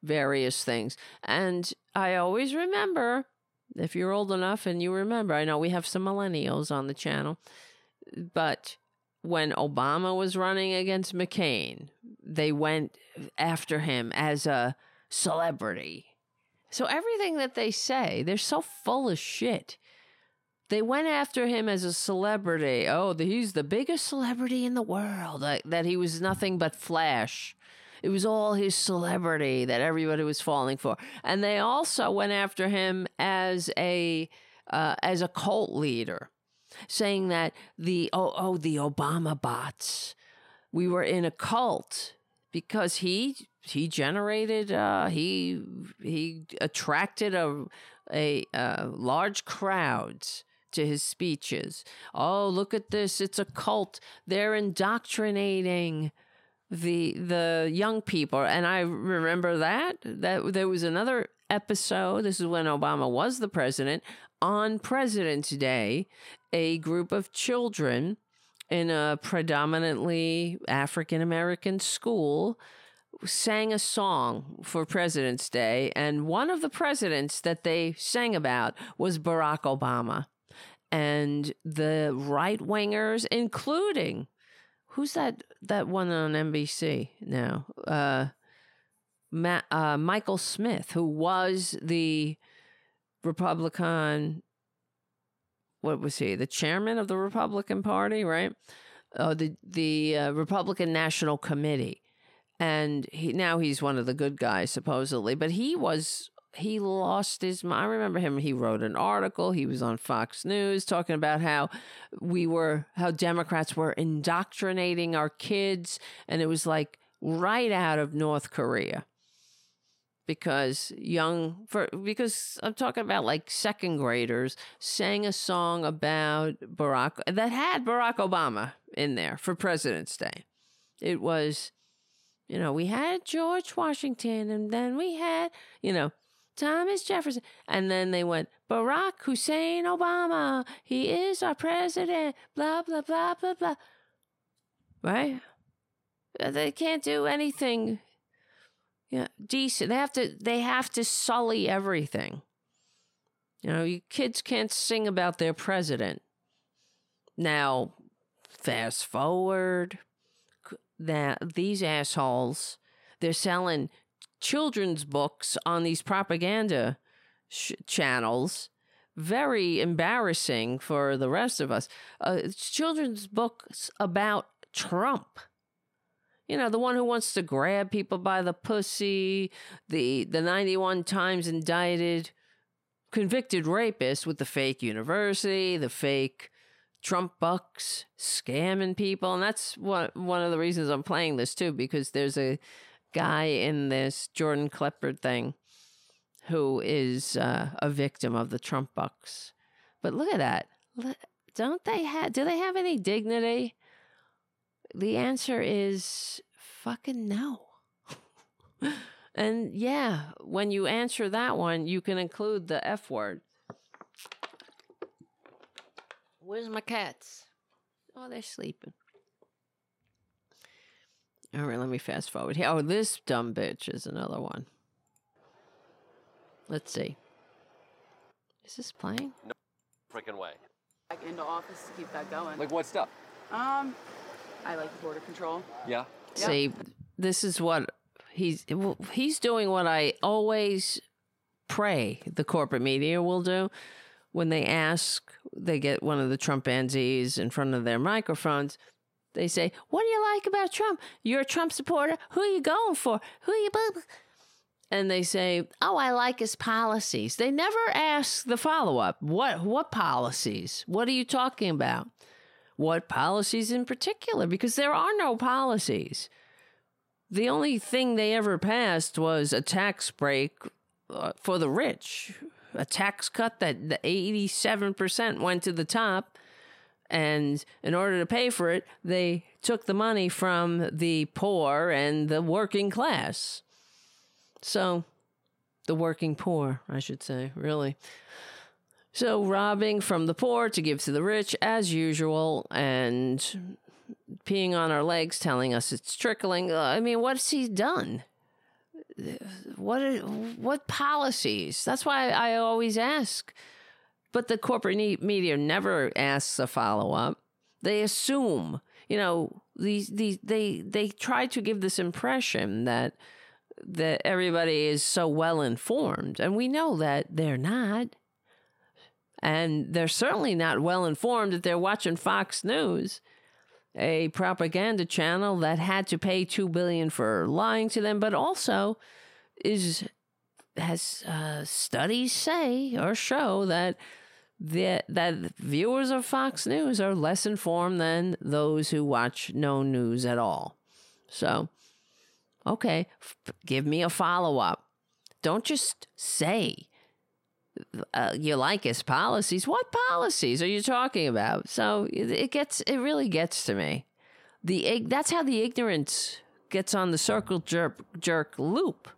various things. And I always remember, if you're old enough and you remember, I know we have some millennials on the channel, but when Obama was running against McCain, they went after him as a celebrity. So everything that they say, they're so full of shit. They went after him as a celebrity. Oh, he's the biggest celebrity in the world. Like, that he was nothing but flash. It was all his celebrity that everybody was falling for. And they also went after him as a uh, as a cult leader, saying that the oh oh the Obama bots, we were in a cult because he he generated uh, he he attracted a a large crowds to his speeches. Oh, look at this! It's a cult. They're indoctrinating the the young people, and I remember that that there was another episode. This is when Obama was the president on President's Day. A group of children in a predominantly African American school sang a song for President's Day, and one of the presidents that they sang about was Barack Obama. And the right wingers, including who's that that one on NBC now? Uh, Ma- uh, Michael Smith, who was the Republican. What was he? The chairman of the Republican Party, right? Oh, the the uh, Republican National Committee, and he now he's one of the good guys supposedly, but he was he lost his. I remember him. He wrote an article. He was on Fox News talking about how we were, how Democrats were indoctrinating our kids. And it was like right out of North Korea. Because young, for because I'm talking about like second graders sang a song about Barack that had Barack Obama in there for President's Day. It was, you know, we had George Washington and then we had, you know, Thomas Jefferson. And then they went, Barack Hussein Obama. He is our president. Blah, blah, blah, blah, blah. Right? Uh, they can't do anything yeah, decent. They have to they have to sully everything. You know, you kids can't sing about their president. Now, fast forward that these assholes, they're selling children's books on these propaganda sh- channels. Very embarrassing for the rest of us. Uh, children's books about Trump. You know, the one who wants to grab people by the pussy, the the 91 times indicted convicted rapist with the fake university, the fake Trump bucks, scamming people. And that's one, one of the reasons I'm playing this too, because there's a guy in this Jordan Klepper thing who is uh, a victim of the Trump bucks. But look at that. Don't they have, do they have any dignity? The answer is fucking no. and yeah, when you answer that one, you can include the F word. Where's my cats? Oh, they're sleeping. All right, let me fast forward here. Oh, this dumb bitch is another one. Let's see. Is this playing? No freaking way. Back into office to keep that going. Like what stuff? Um, I like border control. Yeah. See, this is what he's he's doing. What I always pray the corporate media will do when they ask. They get one of the Trumpanzees in front of their microphones they say, What do you like about Trump? You're a Trump supporter. Who are you going for? Who are you. And they say, Oh, I like his policies. They never ask the follow up. What, what policies? What are you talking about? What policies in particular? Because there are no policies. The only thing they ever passed was a tax break uh, for the rich, a tax cut that the 87% went to the top and in order to pay for it, they took the money from the poor and the working class. So, the working poor, I should say, really. So robbing from the poor to give to the rich, as usual, and peeing on our legs, telling us it's trickling. Uh, I mean, what's he done? What what policies? That's why I always ask. But the corporate media never asks a follow up. They assume, you know, these these they they try to give this impression that that everybody is so well informed, and we know that they're not. And they're certainly not well informed that they're watching Fox News, a propaganda channel that had to pay two billion for lying to them, but also is has uh, studies say or show that that that viewers of Fox News are less informed than those who watch no news at all. So, okay, f- give me a follow up. Don't just say uh, you like his policies. What policies are you talking about? So it gets it really gets to me. The that's how the ignorance gets on the circle jerk jerk loop.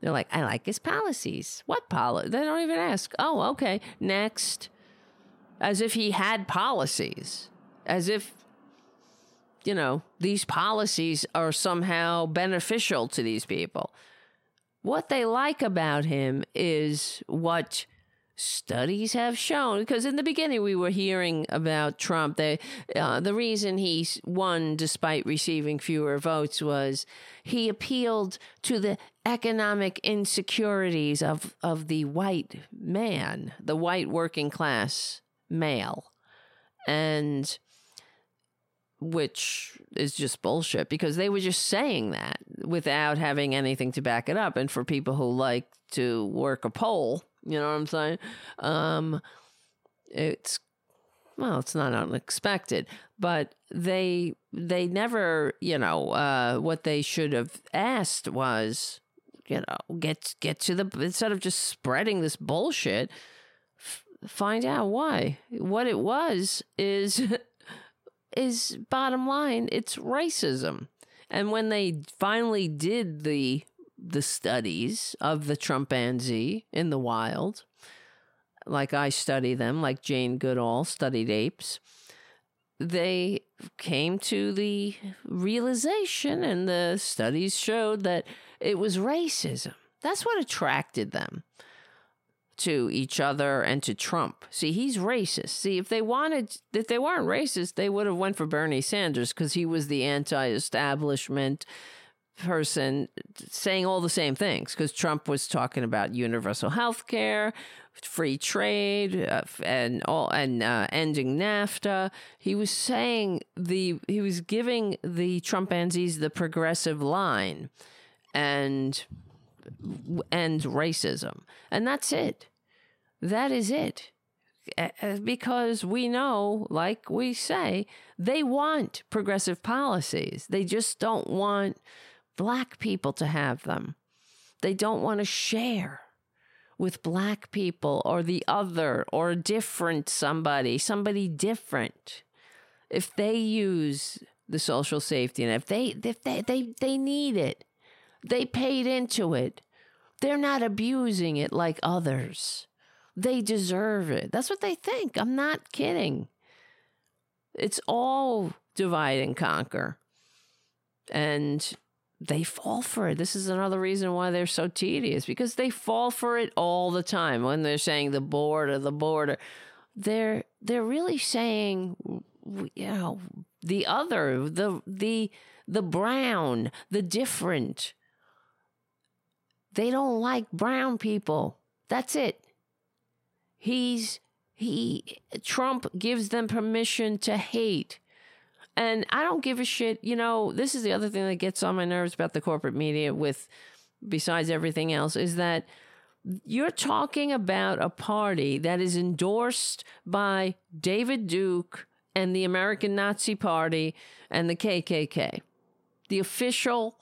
They're like, I like his policies. What policy? They don't even ask. Oh, okay. Next. As if he had policies. As if, you know, these policies are somehow beneficial to these people. What they like about him is what studies have shown. Because in the beginning we were hearing about Trump. The uh, the reason he won despite receiving fewer votes was he appealed to the economic insecurities of of the white man the white working class male. And which is just bullshit because they were just saying that without having anything to back it up and for people who like to work a poll you know what I'm saying? Um, it's well, it's not unexpected, but they they never, you know, uh, what they should have asked was, you know, get get to the instead of just spreading this bullshit, f- find out why. What it was is is bottom line, it's racism. And when they finally did the the studies of the chimpanzee in the wild, like I study them, like Jane Goodall studied apes, they came to the realization, and the studies showed that it was racism. That's what attracted them to each other and to Trump. See, he's racist. See, if they wanted, if they weren't racist, they would have went for Bernie Sanders because he was the anti-establishment person saying all the same things because Trump was talking about universal health care, free trade, uh, and all and uh, ending NAFTA. He was saying the he was giving the Trumpanzees the progressive line, and and racism, and that's it. That is it. Because we know, like we say, they want progressive policies. They just don't want black people to have them. They don't want to share with black people or the other or different somebody, somebody different. If they use the social safety and if they if they, they they need it, they paid into it. They're not abusing it like others. They deserve it. That's what they think. I'm not kidding. It's all divide and conquer. And they fall for it. This is another reason why they're so tedious because they fall for it all the time when they're saying the border, the border. They're they're really saying, you know, the other, the the the brown, the different. They don't like brown people. That's it. He's he Trump gives them permission to hate. And I don't give a shit. You know, this is the other thing that gets on my nerves about the corporate media, with besides everything else, is that you're talking about a party that is endorsed by David Duke and the American Nazi Party and the KKK, the official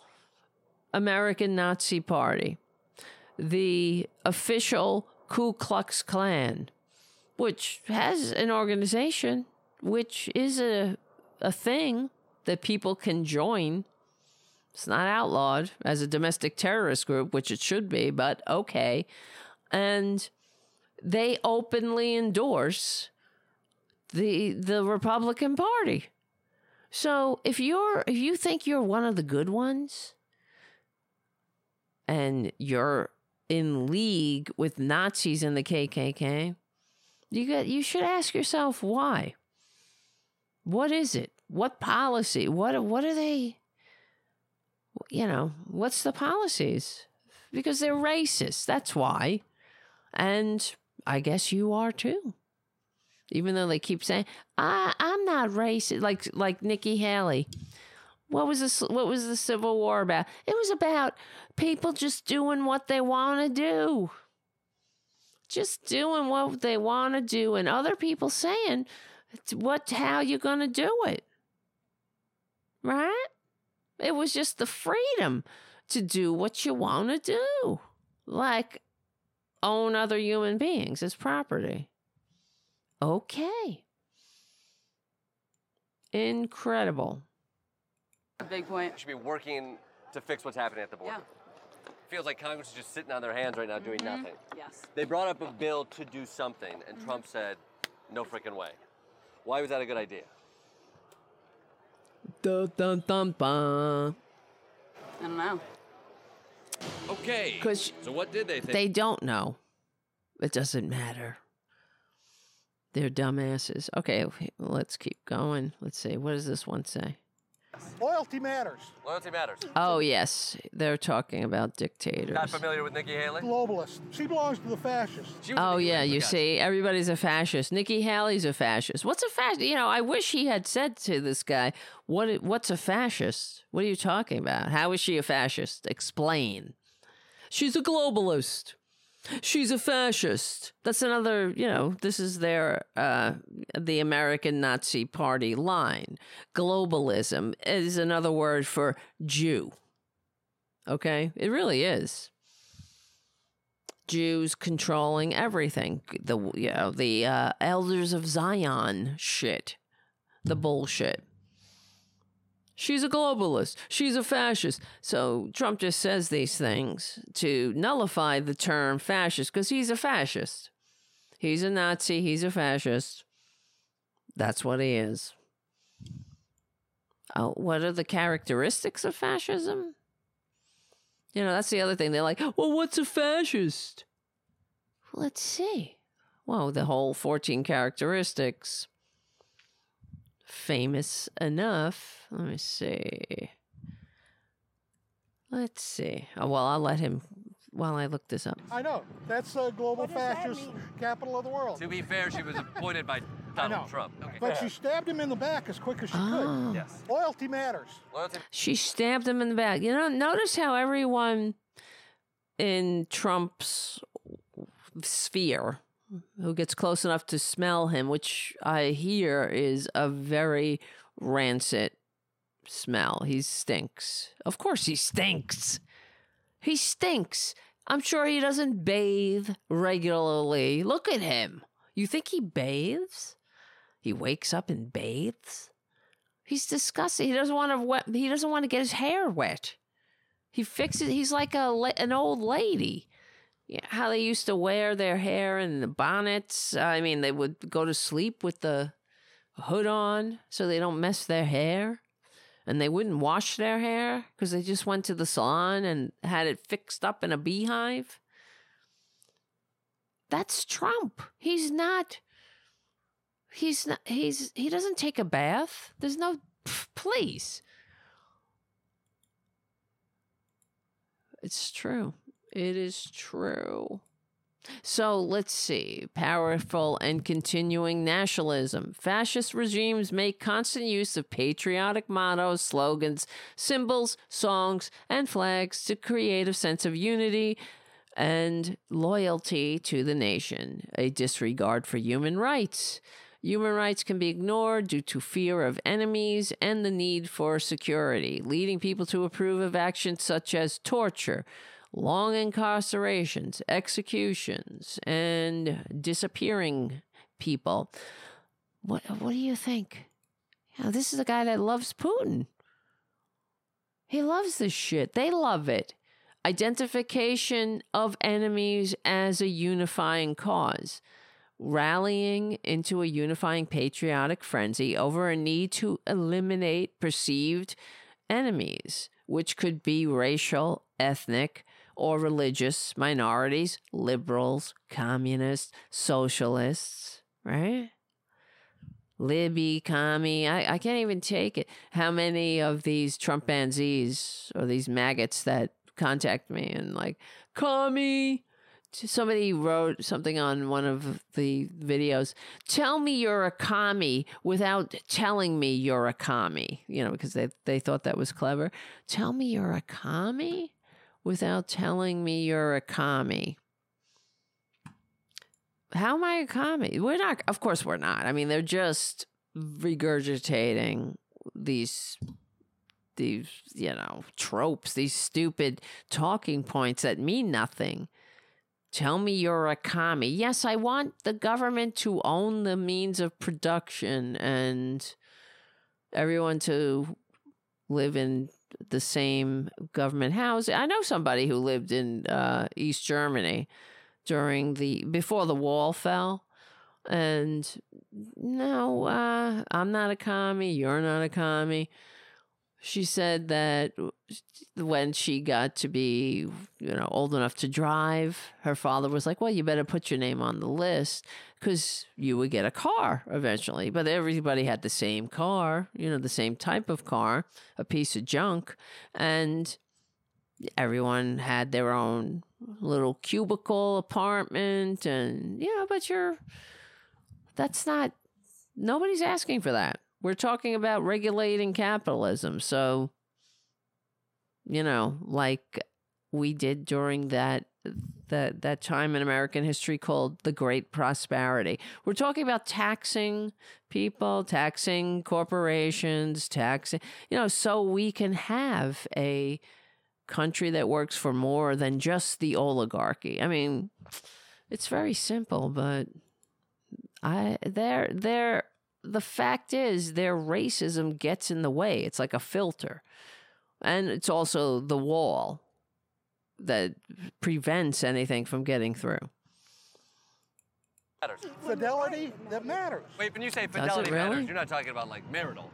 American Nazi Party, the official Ku Klux Klan, which has an organization, which is a a thing that people can join. It's not outlawed as a domestic terrorist group, which it should be, but okay. And they openly endorse the the Republican Party. So if you're if you think you're one of the good ones and you're in league with Nazis and the KKK, you get you should ask yourself why. What is it? What policy? What what are they you know, what's the policies? Because they're racist. That's why. And I guess you are too. Even though they keep saying, I, I'm not racist, like like Nikki Haley. What was this? What was the Civil War about? It was about people just doing what they want to do, just doing what they want to do, and other people saying what how you gonna do it, right? It was just the freedom to do what you want to do, like own other human beings as property. Okay. Incredible. Big point. should be working to fix what's happening at the border. Yeah. Feels like Congress is just sitting on their hands right now doing mm-hmm. nothing. Yes. They brought up a mm-hmm. bill to do something, and Trump mm-hmm. said, no freaking way. Why was that a good idea? Dun, dun, dun, dun. I don't know. Okay. 'Cause so what did they think? They don't know. It doesn't matter. They're dumbasses. Okay, let's keep going. Let's see. What does this one say? Loyalty matters. Loyalty matters. Oh, yes. They're talking about dictators. Not familiar with Nikki Haley? Globalist. She belongs to the fascists. Oh yeah, you see, everybody's a fascist. Nikki Haley's a fascist. What's a fascist? You know, I wish he had said to this guy, "What? What's a fascist? What are you talking about? How is she a fascist? Explain." She's a globalist. She's a fascist. That's another, you know, this is their uh the American Nazi Party line. Globalism is another word for Jew. Okay? It really is. Jews controlling everything. The you know the uh, elders of Zion shit, the bullshit. She's a globalist. She's a fascist. So Trump just says these things to nullify the term fascist because he's a fascist. He's a Nazi. He's a fascist. That's what he is. Oh, what are the characteristics of fascism? You know, that's the other thing. They're like, well, what's a fascist? Let's see. Well, the whole 14 characteristics. Famous enough. Let me see. Let's see. Oh, well, I'll let him while I look this up. I know. That's a global fascist capital of the world. To be fair, she was appointed by I know. Donald Trump. Okay. But she stabbed him in the back as quick as she Oh. could. Ah. Yes. Loyalty matters. Loyalty. She stabbed him in the back. You know, notice how everyone in Trump's sphere who gets close enough to smell him, which I hear is a very rancid smell. He stinks. Of course, he stinks. He stinks. I'm sure he doesn't bathe regularly. Look at him. You think he bathes? He wakes up and bathes? He's disgusting. He doesn't want to wet. He doesn't want to get his hair wet. He fixes. He's like a an old lady. Yeah, how they used to wear their hair in the bonnets. I mean, they would go to sleep with the hood on so they don't mess their hair, and they wouldn't wash their hair because they just went to the salon and had it fixed up in a beehive. That's Trump. He's not. He's not. He's he doesn't take a bath. There's no. Please. It's true. It is true. So let's see. Powerful and continuing nationalism. Fascist regimes make constant use of patriotic mottos, slogans, symbols, songs, and flags to create a sense of unity and loyalty to the nation, a disregard for human rights. Human rights can be ignored due to fear of enemies and the need for security, leading people to approve of actions such as torture, long incarcerations, executions, and disappearing people. What what do you think? You know, this is a guy that loves Putin. He loves this shit. They love it. identification of enemies as a unifying cause, rallying into a unifying patriotic frenzy over a need to eliminate perceived enemies, which could be racial, ethnic, or religious minorities, liberals, communists, socialists, right? Libby, commie. I, I can't even take it. How many of these Trumpanzees or these maggots that contact me and like, commie. Somebody wrote something on one of the videos. Tell me you're a commie without telling me you're a commie. You know, because they, they thought that was clever. Tell me you're a commie without telling me you're a commie. How am I a commie? We're not, of course, we're not. I mean, they're just regurgitating these these you know tropes these stupid talking points that mean nothing tell me you're a commie yes i want the government to own the means of production and everyone to live in the same government house. I know somebody who lived in uh, east germany during the before the wall fell. And no uh, i'm not a commie you're not a commie she said that when she got to be you know old enough to drive her father was like well you better put your name on the list because you would get a car eventually. But everybody had the same car you know the same type of car a piece of junk and everyone had their own little cubicle apartment and yeah but you're that's not nobody's asking for that we're talking about regulating capitalism so you know like we did during that that that time in American history called the Great Prosperity. We're talking about taxing people, taxing corporations, taxing, you know, so we can have a country that works for more than just the oligarchy. I mean, it's very simple, but I they're they're the fact is their racism gets in the way. It's like a filter. And it's also the wall that prevents anything from getting through. Fidelity that matters. Wait, when you say fidelity really? matters, you're not talking about like marital.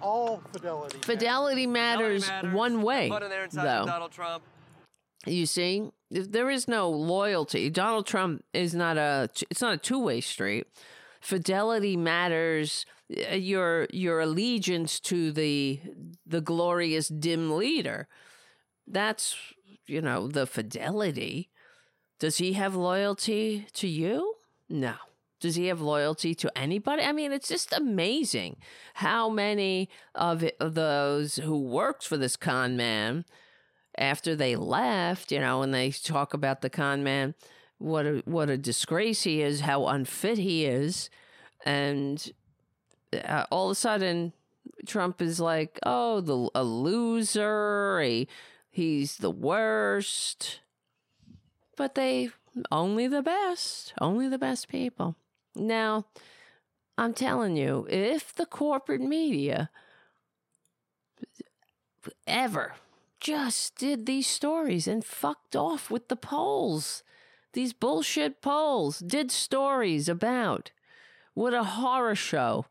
All fidelity. Fidelity matters, matters. one way, Put in there inside though. Donald Trump. You see, if there is no loyalty. Donald Trump is not a. It's not a two way street. Fidelity matters. uh, Your your allegiance to the the glorious dim leader. That's you know the fidelity. Does he have loyalty to you? No. Does he have loyalty to anybody? I mean, it's just amazing how many of those who worked for this con man after they left, you know, and they talk about the con man, what a what a disgrace he is, how unfit he is, and uh, all of a sudden, Trump is like, oh, the a loser, a, he's the worst, but they only the best, only the best people. Now, I'm telling you, if the corporate media ever just did these stories and fucked off with the polls. These bullshit polls did stories about what a horror show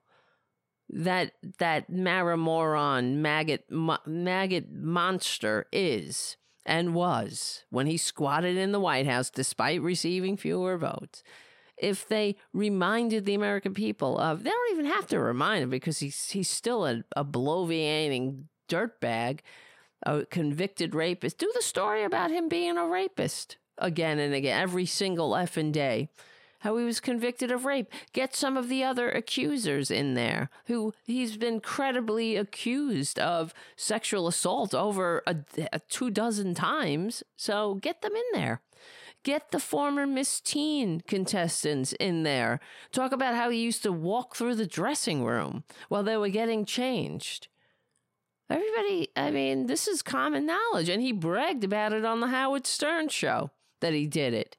that that maramoron maggot mo- maggot monster is and was when he squatted in the White House despite receiving fewer votes. If they reminded the American people of, they don't even have to remind him because he's he's still a, a bloviating dirtbag, a convicted rapist. Do the story about him being a rapist again and again, every single effing day. How he was convicted of rape. Get some of the other accusers in there who he's been credibly accused of sexual assault over a, a two dozen times. So get them in there. Get the former Miss Teen contestants in there. Talk about how he used to walk through the dressing room while they were getting changed. Everybody, I mean, this is common knowledge. And he bragged about it on the Howard Stern show that he did it.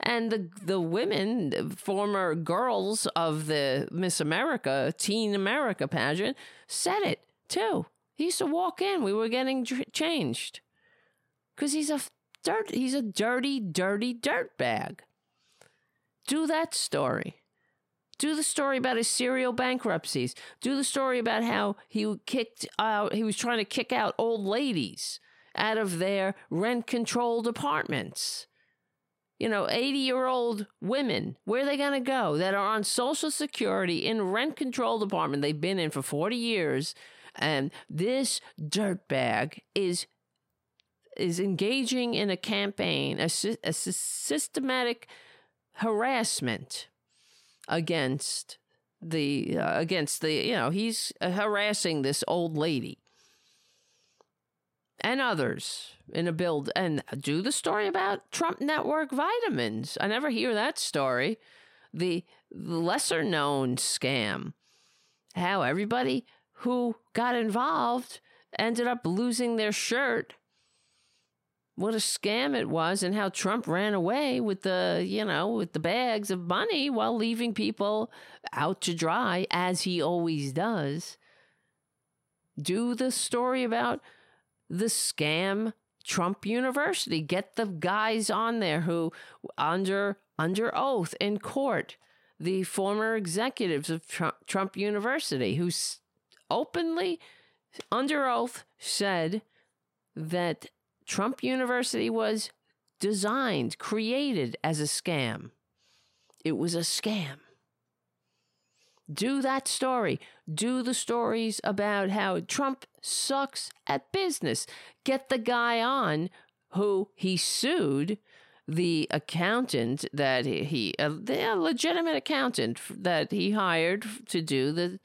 And the the women, the former girls of the Miss America, Teen America pageant, said it too. He used to walk in. We were getting changed. because he's a dirt. He's a dirty, dirty dirt bag. Do that story. Do the story about his serial bankruptcies. Do the story about how he kicked out. He was trying to kick out old ladies out of their rent-controlled apartments you know, 80 year old women, where are they going to go that are on Social Security in rent controlled apartment they've been in for 40 years? And this dirtbag is is engaging in a campaign, a, a systematic harassment against the uh, against the you know he's harassing this old lady and others in a build and do the story about Trump Network vitamins. I never hear that story. The lesser known scam. How everybody who got involved ended up losing their shirt. What a scam it was, and how Trump ran away with the, you know, with the bags of money while leaving people out to dry, as he always does. Do the story about the scam Trump University. Get the guys on there who, under under oath in court, the former executives of Trump, Trump University, who openly, under oath, said that Trump University was designed, created as a scam. It was a scam. Do that story. Do the stories about how Trump sucks at business. Get the guy on who he sued the accountant that he, a, legitimate accountant that he hired to do the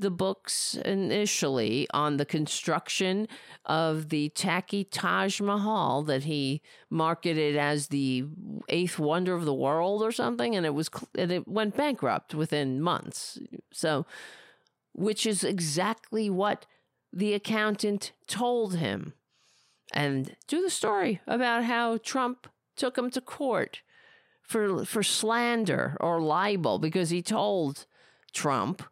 the books initially on the construction of the tacky Taj Mahal that he marketed as the eighth wonder of the world or something, and it was and it went bankrupt within months. So, which is exactly what the accountant told him, and do the story about how Trump took him to court for for slander or libel because he told Trump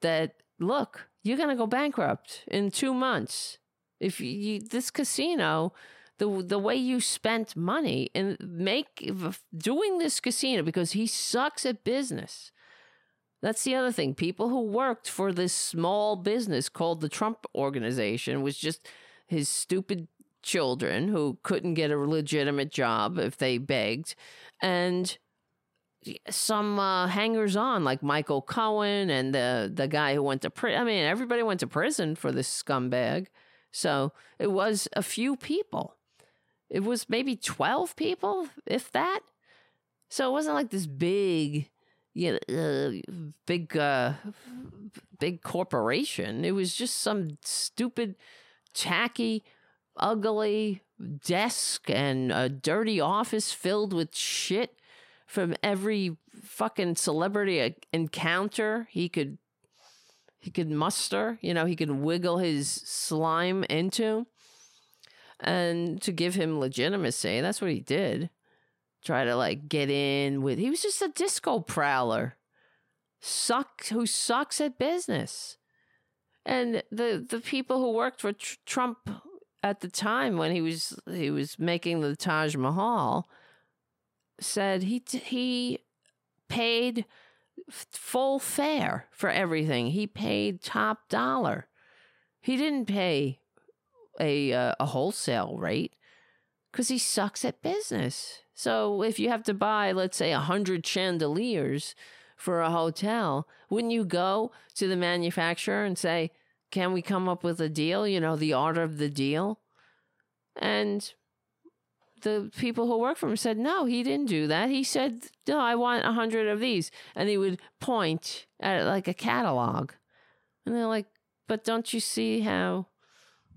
that look, you're going to go bankrupt in two months. If you, you, this casino, the the way you spent money and make doing this casino because he sucks at business. That's the other thing. People who worked for this small business called the Trump Organization was just his stupid children who couldn't get a legitimate job if they begged, and some uh, hangers on like Michael Cohen and the the guy who went to prison. I mean, everybody went to prison for this scumbag. So it was a few people. It was maybe 12 people, if that. So it wasn't like this big, you know, uh, big, uh, big corporation. It was just some stupid, tacky, ugly desk and a dirty office filled with shit from every fucking celebrity encounter he could he could muster, you know, he could wiggle his slime into and to give him legitimacy. That's what he did. Try to like get in with he was just a disco prowler. Suck who sucks at business. And the the people who worked for tr- Trump at the time when he was he was making the Taj Mahal said he he paid full fare for everything. He paid top dollar. He didn't pay a uh, a wholesale rate because he sucks at business. So if you have to buy, let's say, a hundred chandeliers for a hotel, wouldn't you go to the manufacturer and say, "Can we come up with a deal? You know, the art of the deal." And the people who work for him said, no, he didn't do that. He said, no, I want a hundred of these. And he would point at like a catalog. And they're like, but don't you see how,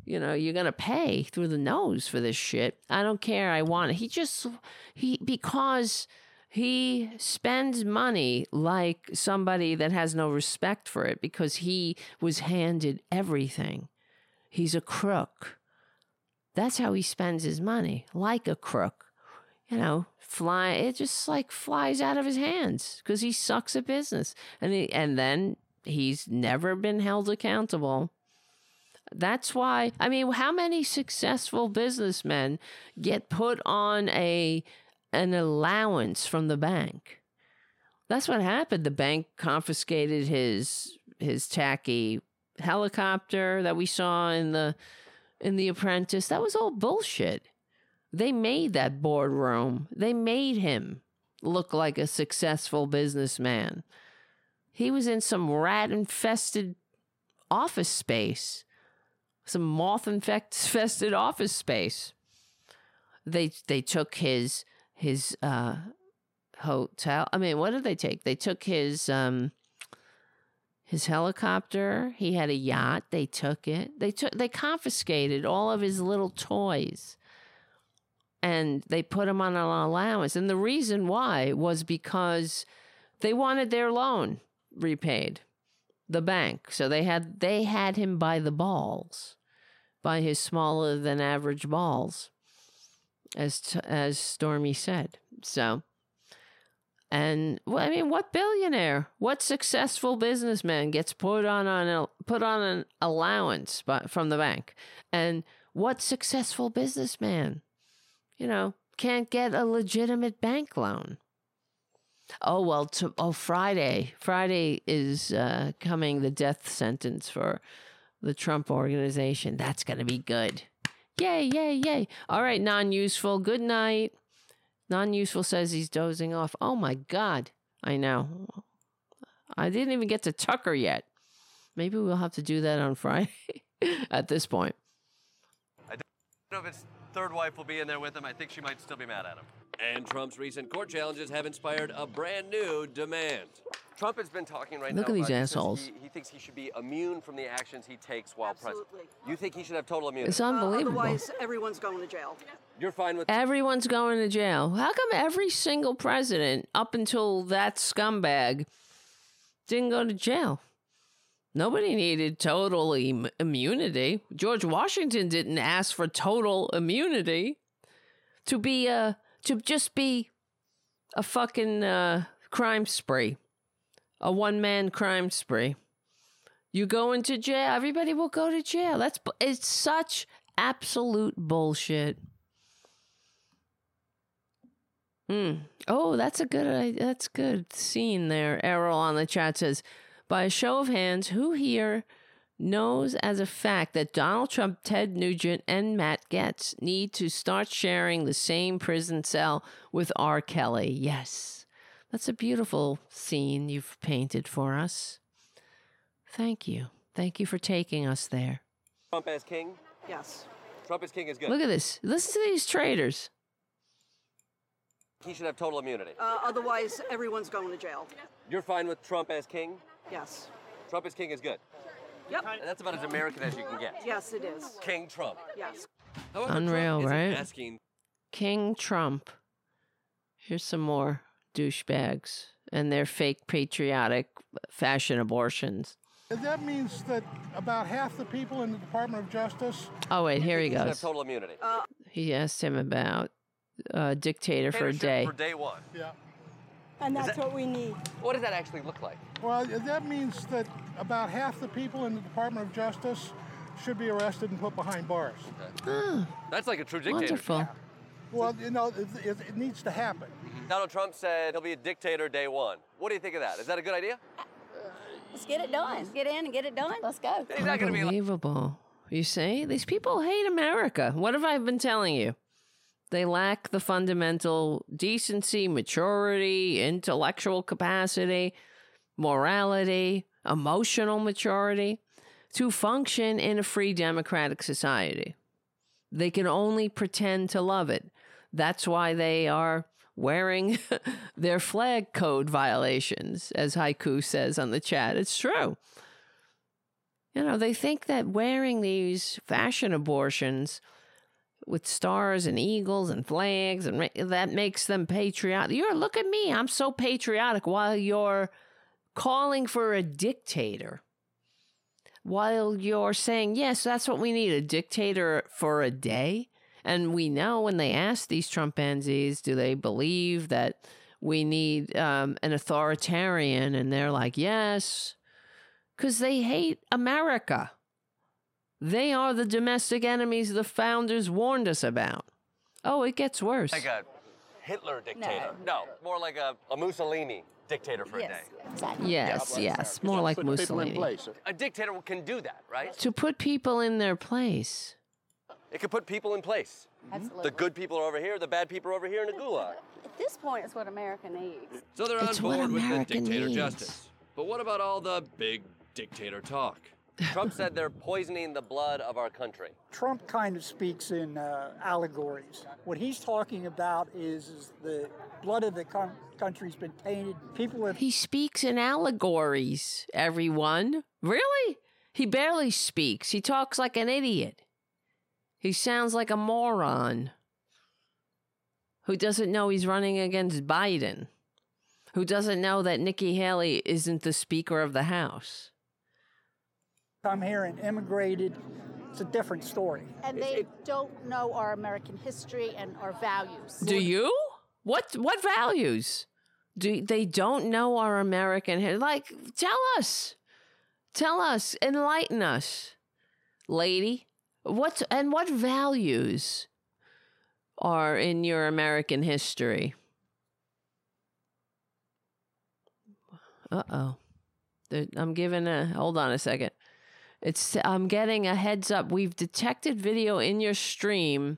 you know, you're going to pay through the nose for this shit? I don't care. I want it. He just, he, because he spends money like somebody that has no respect for it because he was handed everything. He's a crook. That's how he spends his money, like a crook. You know, fly it just like flies out of his hands because he sucks at business. And he, and then he's never been held accountable That's why, I mean, how many successful businessmen get put on a an allowance from the bank? That's what happened. The bank confiscated his his tacky helicopter that we saw in the in the apprentice. That was all bullshit. They made that boardroom. They made him look like a successful businessman. He was in some rat infested office space, some moth infested office space. They they took his his uh, hotel. I mean, what did they take? They took his um, his helicopter. He had a yacht. They took it. They took they confiscated all of his little toys. And they put him on an allowance. And the reason why was because they wanted their loan repaid the bank so they had they had him by the balls by his smaller than average balls as t- as stormy said so and well, i mean what billionaire what successful businessman gets put on an put on an allowance by, from the bank and what successful businessman you know can't get a legitimate bank loan Oh well, to, oh Friday. Friday is uh, coming the death sentence for the Trump organization. That's gonna be good. Yay, yay, yay! All right, non-useful. Good night. Non-useful says he's dozing off. Oh my God, I know. I didn't even get to Tucker yet. Maybe we'll have to do that on Friday. At this point, I don't know if his third wife will be in there with him. I think she might still be mad at him. And Trump's recent court challenges have inspired a brand new demand. Trump has been talking right Look now. at these about- he says assholes. He, he thinks he should be immune from the actions he takes while president. You think he should have total immunity? It's uh, unbelievable. otherwise, everyone's going to jail. You're fine with Everyone's going to jail. How come every single president, up until that scumbag, didn't go to jail? Nobody needed total Im- immunity. George Washington didn't ask for total immunity to be a to just be a fucking uh, crime spree, a one man crime spree. You go into jail, everybody will go to jail. That's it's such absolute bullshit. Hmm. Oh, that's a good. That's good scene there. Errol on the chat says, by a show of hands, who here knows as a fact that Donald Trump, Ted Nugent, and Matt Gaetz need to start sharing the same prison cell with R. Kelly? Yes, that's a beautiful scene you've painted for us. Thank you. Thank you for taking us there. Trump as king? Yes. Trump as king is good. Look at this. Listen to these traitors. He should have total immunity. Uh, otherwise, everyone's going to jail. You're fine with Trump as king? Yes. Trump as king is good. Yep. And that's about as American as you can get. Yes, it is. King Trump. Yes. However, Unreal, Trump right? Asking King Trump. Here's some more douchebags and their fake patriotic fashion abortions. That means that about half the people in the Department of Justice. Oh, wait, here he he should have goes. total immunity. He asked him about uh, dictator for a day. For day one. Yeah. And that's that- what we need. What does that actually look like? Well, that means that about half the people in the Department of Justice should be arrested and put behind bars. Hmm. That's like a true dictator. Wonderful. Well, you know, it, it, it needs to happen. Mm-hmm. Donald Trump said he'll be a dictator day one. What do you think of that? Is that a good idea? Let's get it done. Let's get in and get it done. Let's go. He's not going to be like, Unbelievable. You see, these people hate America. What have I been telling you? They lack the fundamental decency, maturity, intellectual capacity, morality, emotional maturity to function in a free democratic society. They can only pretend to love it. That's why they are wearing their flag code violations, as Haiku says on the chat. It's true. You know, they think that wearing these fashion abortions with stars and eagles and flags and that makes them patriotic. You're look at me, I'm so patriotic while you're calling for a dictator. While you're saying, yes, that's what we need a dictator for a day. And we know when they ask these Trumpanzees, do they believe that we need um, an authoritarian? And they're like, yes, because they hate America. They are the domestic enemies the founders warned us about. Oh, it gets worse. Like a Hitler dictator. No, more like a, a Mussolini dictator for a day. Yes, yes, more like Mussolini. A dictator can do that, right? To put people in their place. It can put people in place. Absolutely. The good people are over here, the bad people are over here in a gulag. At this point, it's what America needs. So they're It's on what board with the dictator needs. justice. But what about all the big dictator talk? Trump said they're poisoning the blood of our country. Trump kind of speaks in uh, allegories. What he's talking about is, is the blood of the com- country's been tainted. People have. He speaks in allegories, everyone. Really? He barely speaks. He talks like an idiot. He sounds like a moron who doesn't know he's running against Biden, who doesn't know that Nikki Haley isn't the Speaker of the House. Come here and immigrated. It's a different story. And they don't know our American history and our values. Do you? What what values? Do they don't know our American history? like tell us. Tell us, enlighten us. Lady, what and what values are in your American history? Uh-oh. I'm giving a hold on a second. It's I'm getting a heads up. We've detected video in your stream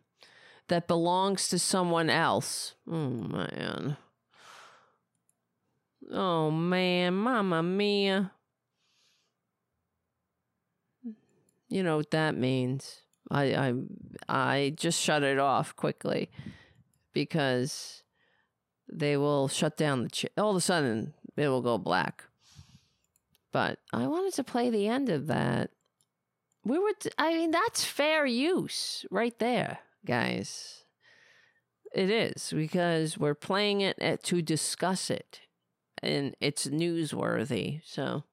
that belongs to someone else. Oh man. Oh man, mamma mia. You know what that means. I I I just shut it off quickly because they will shut down the ch- all of a sudden it will go black. But I wanted to play the end of that. We were t- I mean that's fair use right there, guys. It is because we're playing it at, to discuss it and it's newsworthy. So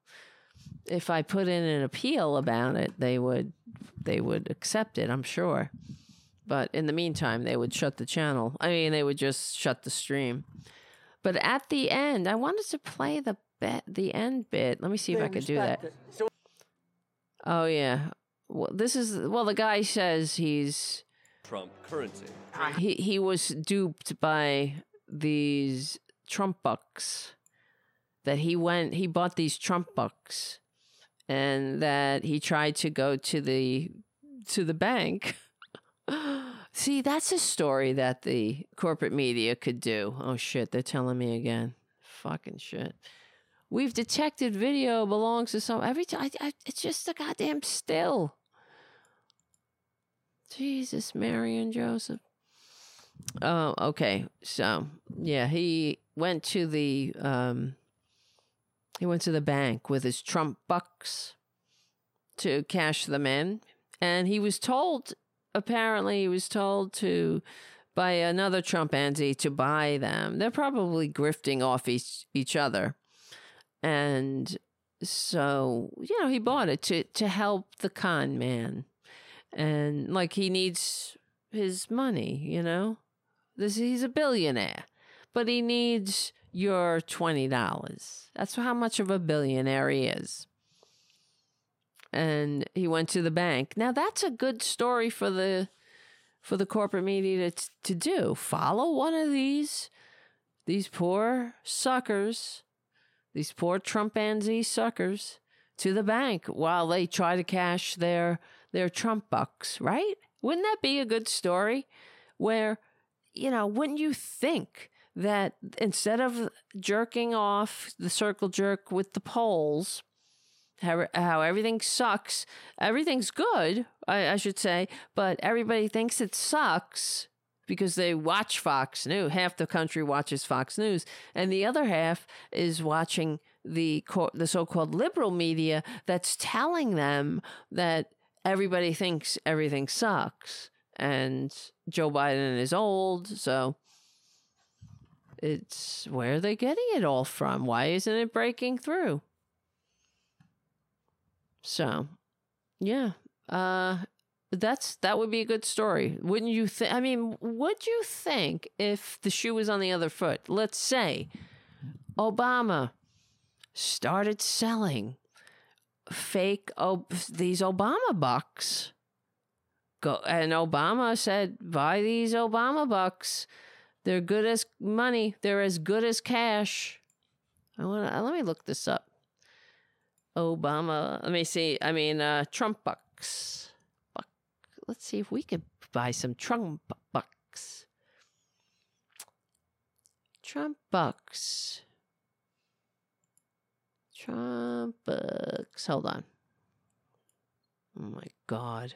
if I put in an appeal about it, they would they would accept it, I'm sure. But in the meantime, they would shut the channel. I mean, they would just shut the stream. But at the end, I wanted to play the bit, the end bit. Let me see if I could do that. respect it. Oh yeah. Well, this is well. The guy says he's Trump currency. he he was duped by these Trump bucks. That he went, he bought these Trump bucks, and that he tried to go to the to the bank. See, that's a story that the corporate media could do. Oh shit, they're telling me again. Fucking shit. We've detected video belongs to some every time. I, I, it's just a goddamn still. Jesus, Mary and Joseph. Oh, okay. So yeah, he went to the um he went to the bank with his Trump bucks to cash them in. And he was told apparently he was told to by another Trumpanzee to buy them. They're probably grifting off each each other. And so, you know, he bought it to to help the con man. And like he needs his money, you know? This he's a billionaire, but he needs your twenty dollars. That's how much of a billionaire he is. And he went to the bank. Now that's a good story for the for the corporate media to to do. Follow one of these these poor suckers, these poor Trumpanzee suckers to the bank while they try to cash their their Trump bucks, right? Wouldn't that be a good story where you know, wouldn't you think that instead of jerking off the circle jerk with the polls, how, how everything sucks, everything's good, I, I should say, but everybody thinks it sucks because they watch Fox News. Half the country watches Fox News, and the other half is watching the the so-called liberal media that's telling them that everybody thinks everything sucks and Joe Biden is old, so it's where are they getting it all from? Why isn't it breaking through? So, yeah, uh, that's that would be a good story, wouldn't you think? I mean, would you think if the shoe was on the other foot? Let's say Obama started selling fake oh, these Obama bucks. Go and Obama said, "Buy these Obama bucks. They're good as money. They're as good as cash." I want to let me look this up. Obama. Let me see. I mean, uh, Trump bucks. Let's see if we could buy some Trump bucks. Trump bucks. Trump bucks. Hold on. Oh my God.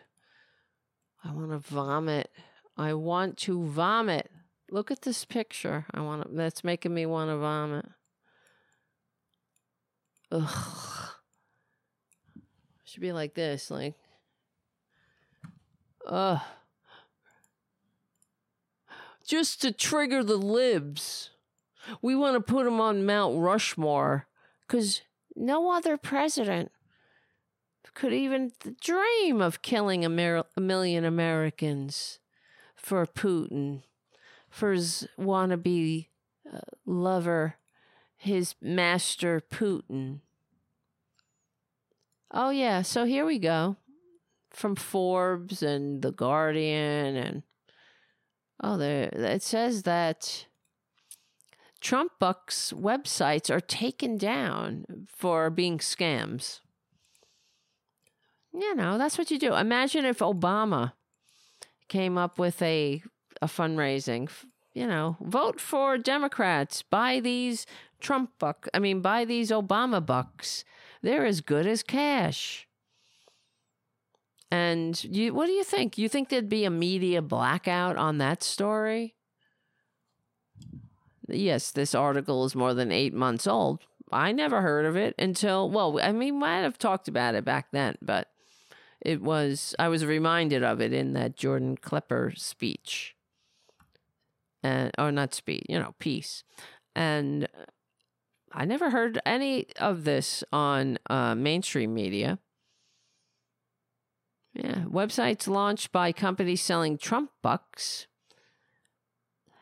I want to vomit. I want to vomit. Look at this picture. I want to, that's making me want to vomit. Ugh. Should be like this, like. Ugh. Just to trigger the libs. We want to put him on Mount Rushmore because no other president could even dream of killing a, mer- a million Americans for Putin, for his wannabe uh, lover, his master Putin. Oh, yeah, so here we go from Forbes and The Guardian and oh there it says that Trump bucks websites are taken down for being scams. You know, that's what you do. Imagine if Obama came up with a a fundraising, you know, vote for Democrats, buy these Trump bucks, I mean, buy these Obama bucks. They're as good as cash. And you, what do you think? You think there'd be a media blackout on that story? Yes, this article is more than eight months old. I never heard of it until, well, I mean, we might have talked about it back then, but it was, I was reminded of it in that Jordan Klepper speech. And, or not speech, you know, piece. And I never heard any of this on uh, mainstream media. Yeah, websites launched by companies selling Trump bucks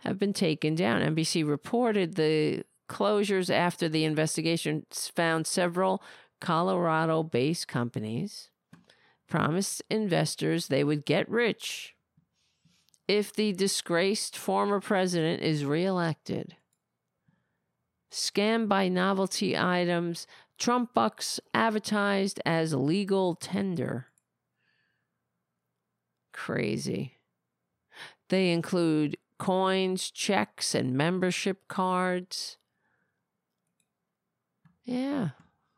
have been taken down. NBC reported the closures after the investigation found several Colorado based companies promised investors they would get rich if the disgraced former president is reelected. Scam by novelty items, Trump bucks advertised as legal tender. Crazy. They include coins, checks, and membership cards. Yeah,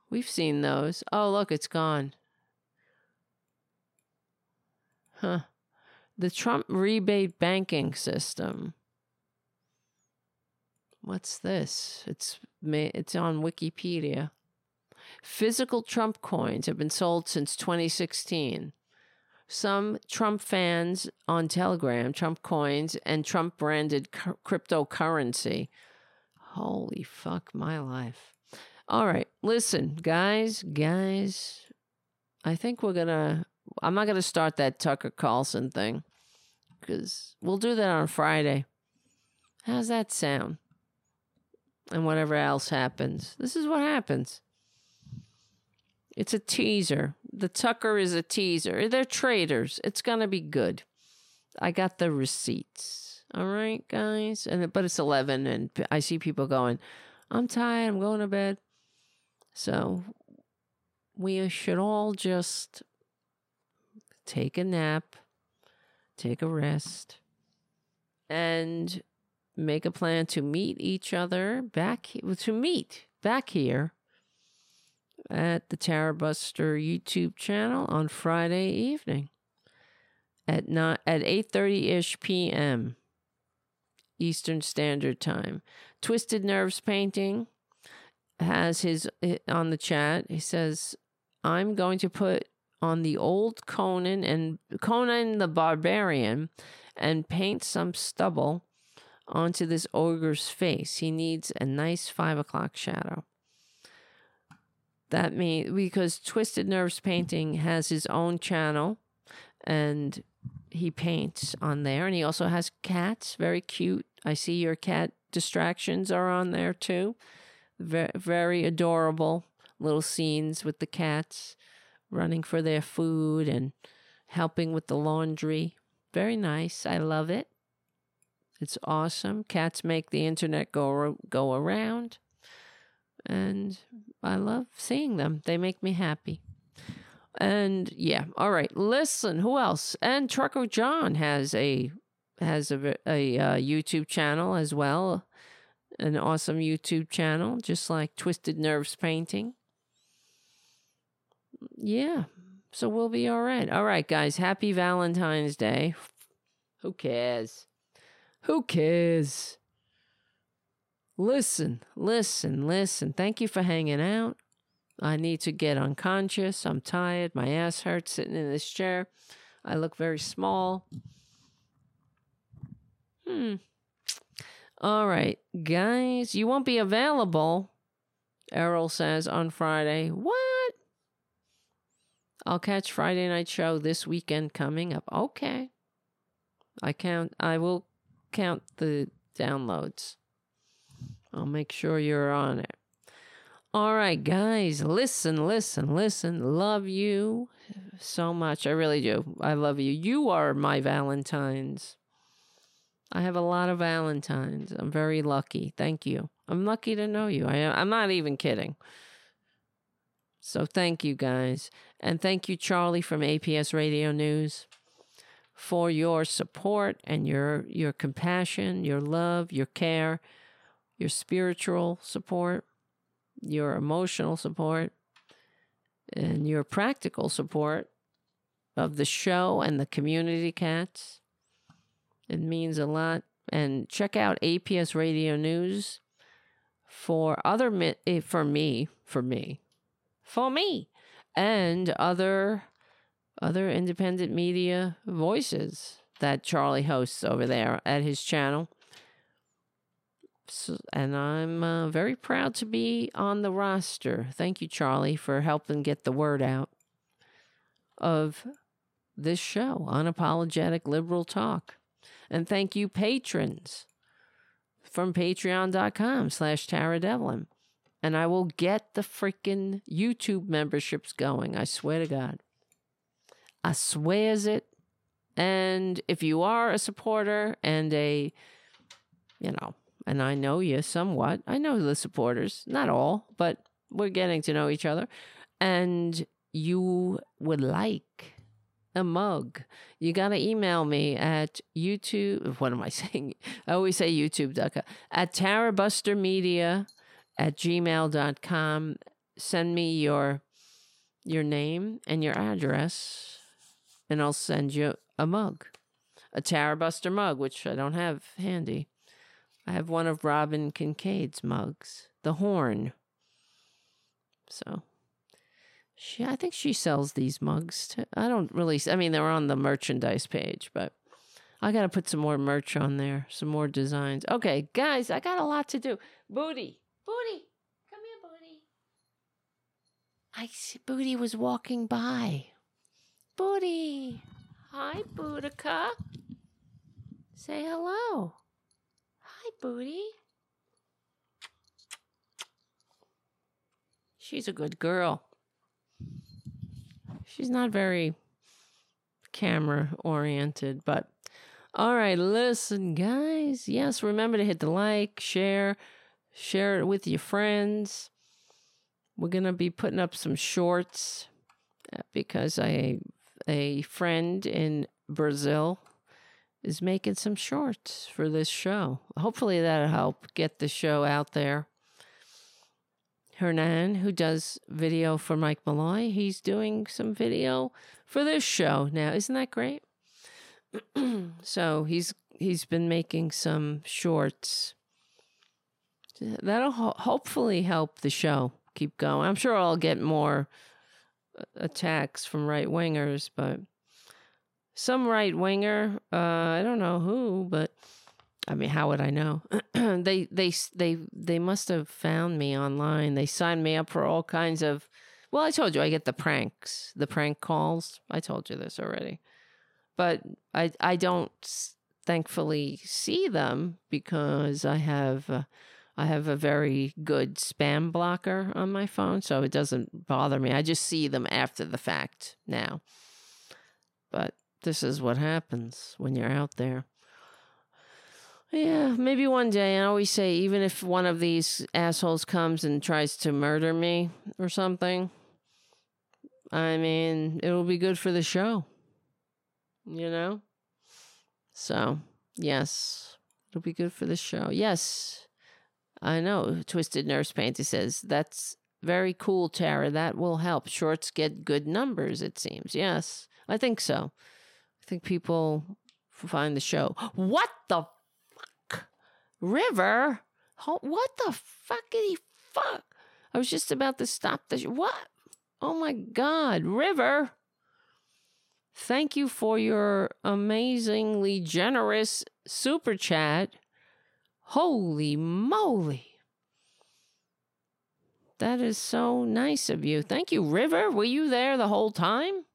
we've seen those. Oh, look, it's gone. Huh. The Trump rebate banking system. What's this? It's it's on Wikipedia. Physical Trump coins have been sold since 2016 some Trump fans on Telegram, Trump coins, and Trump branded cu- cryptocurrency. Holy fuck my life. All right, listen, guys, guys, I think we're gonna, I'm not gonna start that Tucker Carlson thing because we'll do that on Friday. How's that sound? And whatever else happens. This is what happens. It's a teaser. The Tucker is a teaser. They're traitors. It's gonna be good. I got the receipts. All right, guys. And but it's eleven, and I see people going. I'm tired. I'm going to bed. So we should all just take a nap, take a rest, and make a plan to meet each other back to meet back here at the Tarabuster YouTube channel on Friday evening at not at 8:30 ish p.m. Eastern Standard Time. Twisted Nerves Painting has his on the chat. He says, "I'm going to put on the old Conan and Conan the Barbarian and paint some stubble onto this ogre's face. He needs a nice five o'clock shadow." That means because Twisted Nerves Painting has his own channel and he paints on there and he also has cats, very cute. I see your cat distractions are on there too. Very, very adorable little scenes with the cats. running for their food and helping with the laundry. Very nice. I love it. It's awesome. Cats make the internet go go around. And I love seeing them. They make me happy. And yeah, all right. Listen, who else? And Trucker John has a has a a uh, YouTube channel as well, an awesome YouTube channel, just like Twisted Nerves Painting. Yeah, so we'll be all right. All right, guys. Happy Valentine's Day. Who cares? Who cares? Listen, listen, listen. Thank you for hanging out. I need to get unconscious. I'm tired. My ass hurts sitting in this chair. I look very small. Hmm. All right, guys, you won't be available, Errol says on Friday. What? I'll catch Friday night show this weekend coming up. Okay. I count I will count the downloads. I'll make sure you're on it. All right, guys, listen, listen, listen. Love you so much. I really do. I love you. You are my Valentines. I have a lot of Valentines. I'm very lucky. Thank you. I'm lucky to know you. I, I'm not even kidding. So thank you, guys. And thank you, Charlie from APS Radio News, for your support and your, your compassion, your love, your care, your spiritual support your emotional support, and your practical support of the show and the community cats. It means a lot. And check out APS Radio News for other eh, for me, for me, for me, and other other independent media voices that Charlie hosts over there at his channel. And I'm uh, very proud to be on the roster. Thank you, Charlie, for helping get the word out of this show, Unapologetic Liberal Talk. And thank you, patrons, from patreon.com slash Tara Devlin. And I will get the freaking YouTube memberships going. I swear to God. I swears it. And if you are a supporter and a, you know, and I know you somewhat. I know the supporters, not all, but we're getting to know each other. And you would like a mug, you got to email me at YouTube. What am I saying? I always say YouTube.com. At tarabustermedia at gmail.com. Send me your your name and your address, and I'll send you a mug, a Tarabuster mug, which I don't have handy. I have one of Robin Kincaid's mugs, the horn. So, she, I think she sells these mugs. Too. I don't really, I mean, they're on the merchandise page, but I got to put some more merch on there, some more designs. Okay, guys, I got a lot to do. Booty, Booty, come here, Booty. I see Booty was walking by. Booty, hi, Boudica. Say hello. Booty. She's a good girl. She's not very camera oriented, but all right, listen, guys. Yes, remember to hit the like, share, share it with your friends. We're going to be putting up some shorts uh, because I a friend in Brazil is making some shorts for this show. Hopefully that'll help get the show out there. Hernan, who does video for Mike Malloy, he's doing some video for this show now. Isn't that great? so he's he's been making some shorts. That'll ho- hopefully help the show keep going. I'm sure I'll get more uh, attacks from right wingers, but some right winger. Uh, I don't know who, but I mean, how would I know? they they they they must have found me online. They signed me up for all kinds of. Well, I told you I get the pranks, the prank calls. I told you this already, but I I don't thankfully see them because I have uh, I have a very good spam blocker on my phone, so it doesn't bother me. I just see them after the fact now. But this is what happens when you're out there. Yeah, maybe one day. I always say, even if one of these assholes comes and tries to murder me or something, I mean, it'll be good for the show. You know? So, yes, it'll be good for the show. Yes, I know. Twisted Nurse Painter says, that's very cool, Tara. That will help. Shorts get good numbers, it seems. Yes, I think so. I think people find the show. What the fuck? River? What the fuckity fuck? I was just about to stop the. What? Oh my God, River. Thank you for your amazingly generous super chat. Holy moly. That is so nice of you. Thank you, River. Were you there the whole time?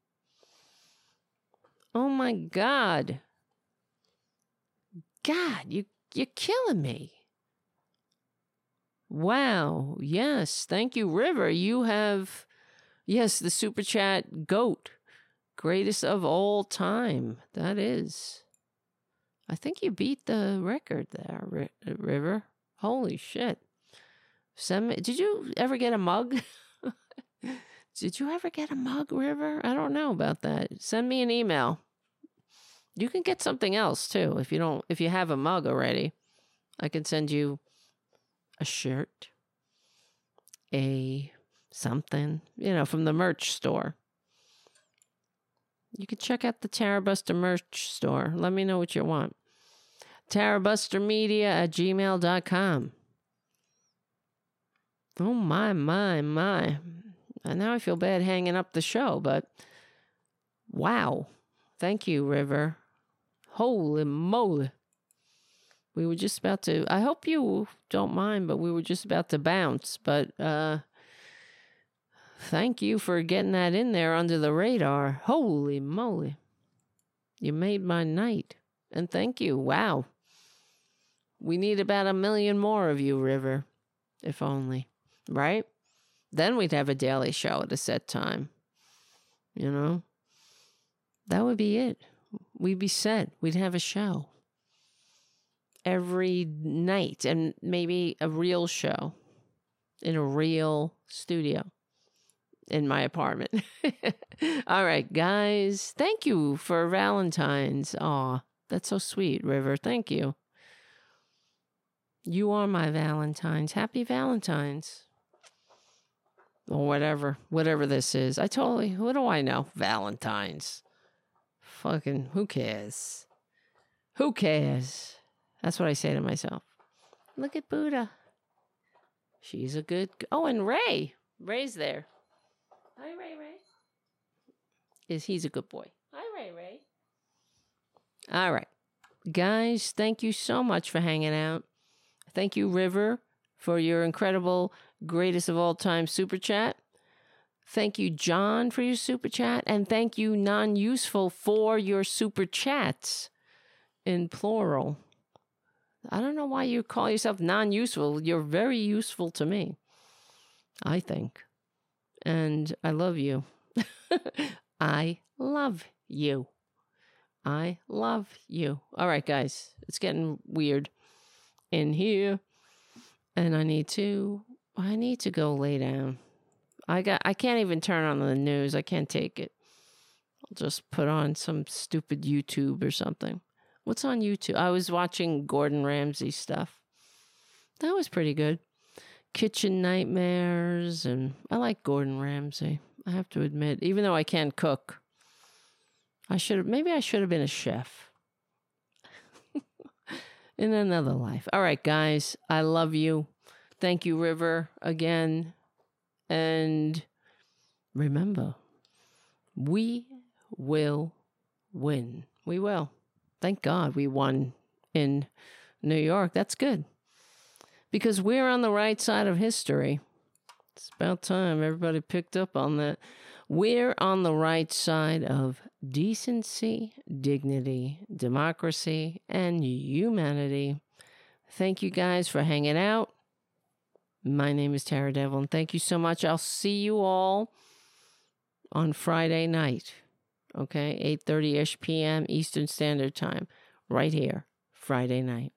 Oh my God. God, you you're killing me. Wow. Yes. Thank you, River. You have yes, the super chat goat. Greatest of all time. That is. I think you beat the record there, River. Holy shit. Send me, did you ever get a mug? did you ever get a mug, River? I don't know about that. Send me an email. You can get something else too if you don't if you have a mug already. I can send you a shirt, a something, you know, from the merch store. You can check out the Tarabuster merch store. Let me know what you want. TaraBusterMedia at gmail.com. Oh, my, my, my. And now I feel bad hanging up the show, but wow. Thank you, River. Holy moly. We were just about to, I hope you don't mind, but we were just about to bounce. But uh, thank you for getting that in there under the radar. Holy moly. You made my night. And thank you. Wow. We need about a million more of you, River. If only. Right? Then we'd have a daily show at a set time. You know? That would be it. We'd be set. We'd have a show every night and maybe a real show in a real studio in my apartment. All right, guys. Thank you for Valentine's. Aw, that's so sweet, River. Thank you. You are my Valentine's. Happy Valentine's. Or whatever, whatever this is. I totally, what do I know? Valentine's. Fucking, who cares? Who cares? That's what I say to myself. Look at Buddha. She's a good. Oh, and Ray. Ray's there. Hi, Ray. Ray. Is he's a good boy. Hi, Ray. Ray. All right, guys. Thank you so much for hanging out. Thank you, River, for your incredible, greatest of all time super chat. Thank you, John, for your super chat. And thank you, non useful, for your super chats in plural. I don't know why you call yourself non useful. You're very useful to me, I think. And I love you. I love you. I love you. All right, guys, it's getting weird in here. And I need to I need to go lay down. I got I can't even turn on the news. I can't take it. I'll just put on some stupid YouTube or something. What's on YouTube? I was watching Gordon Ramsay stuff. That was pretty good. Kitchen Nightmares and I like Gordon Ramsay. I have to admit, even though I can't cook. I should have maybe I should have been a chef in another life. All right, guys, I love you. Thank you, River, again. And remember, we will win. We will. Thank God we won in New York. That's good. Because we're on the right side of history. It's about time everybody picked up on that. We're on the right side of decency, dignity, democracy, and humanity. Thank you guys for hanging out. My name is Tara Devlin, and Thank you so much. I'll see you all on Friday night. Okay, 8:30ish p.m. Eastern Standard Time right here, Friday night.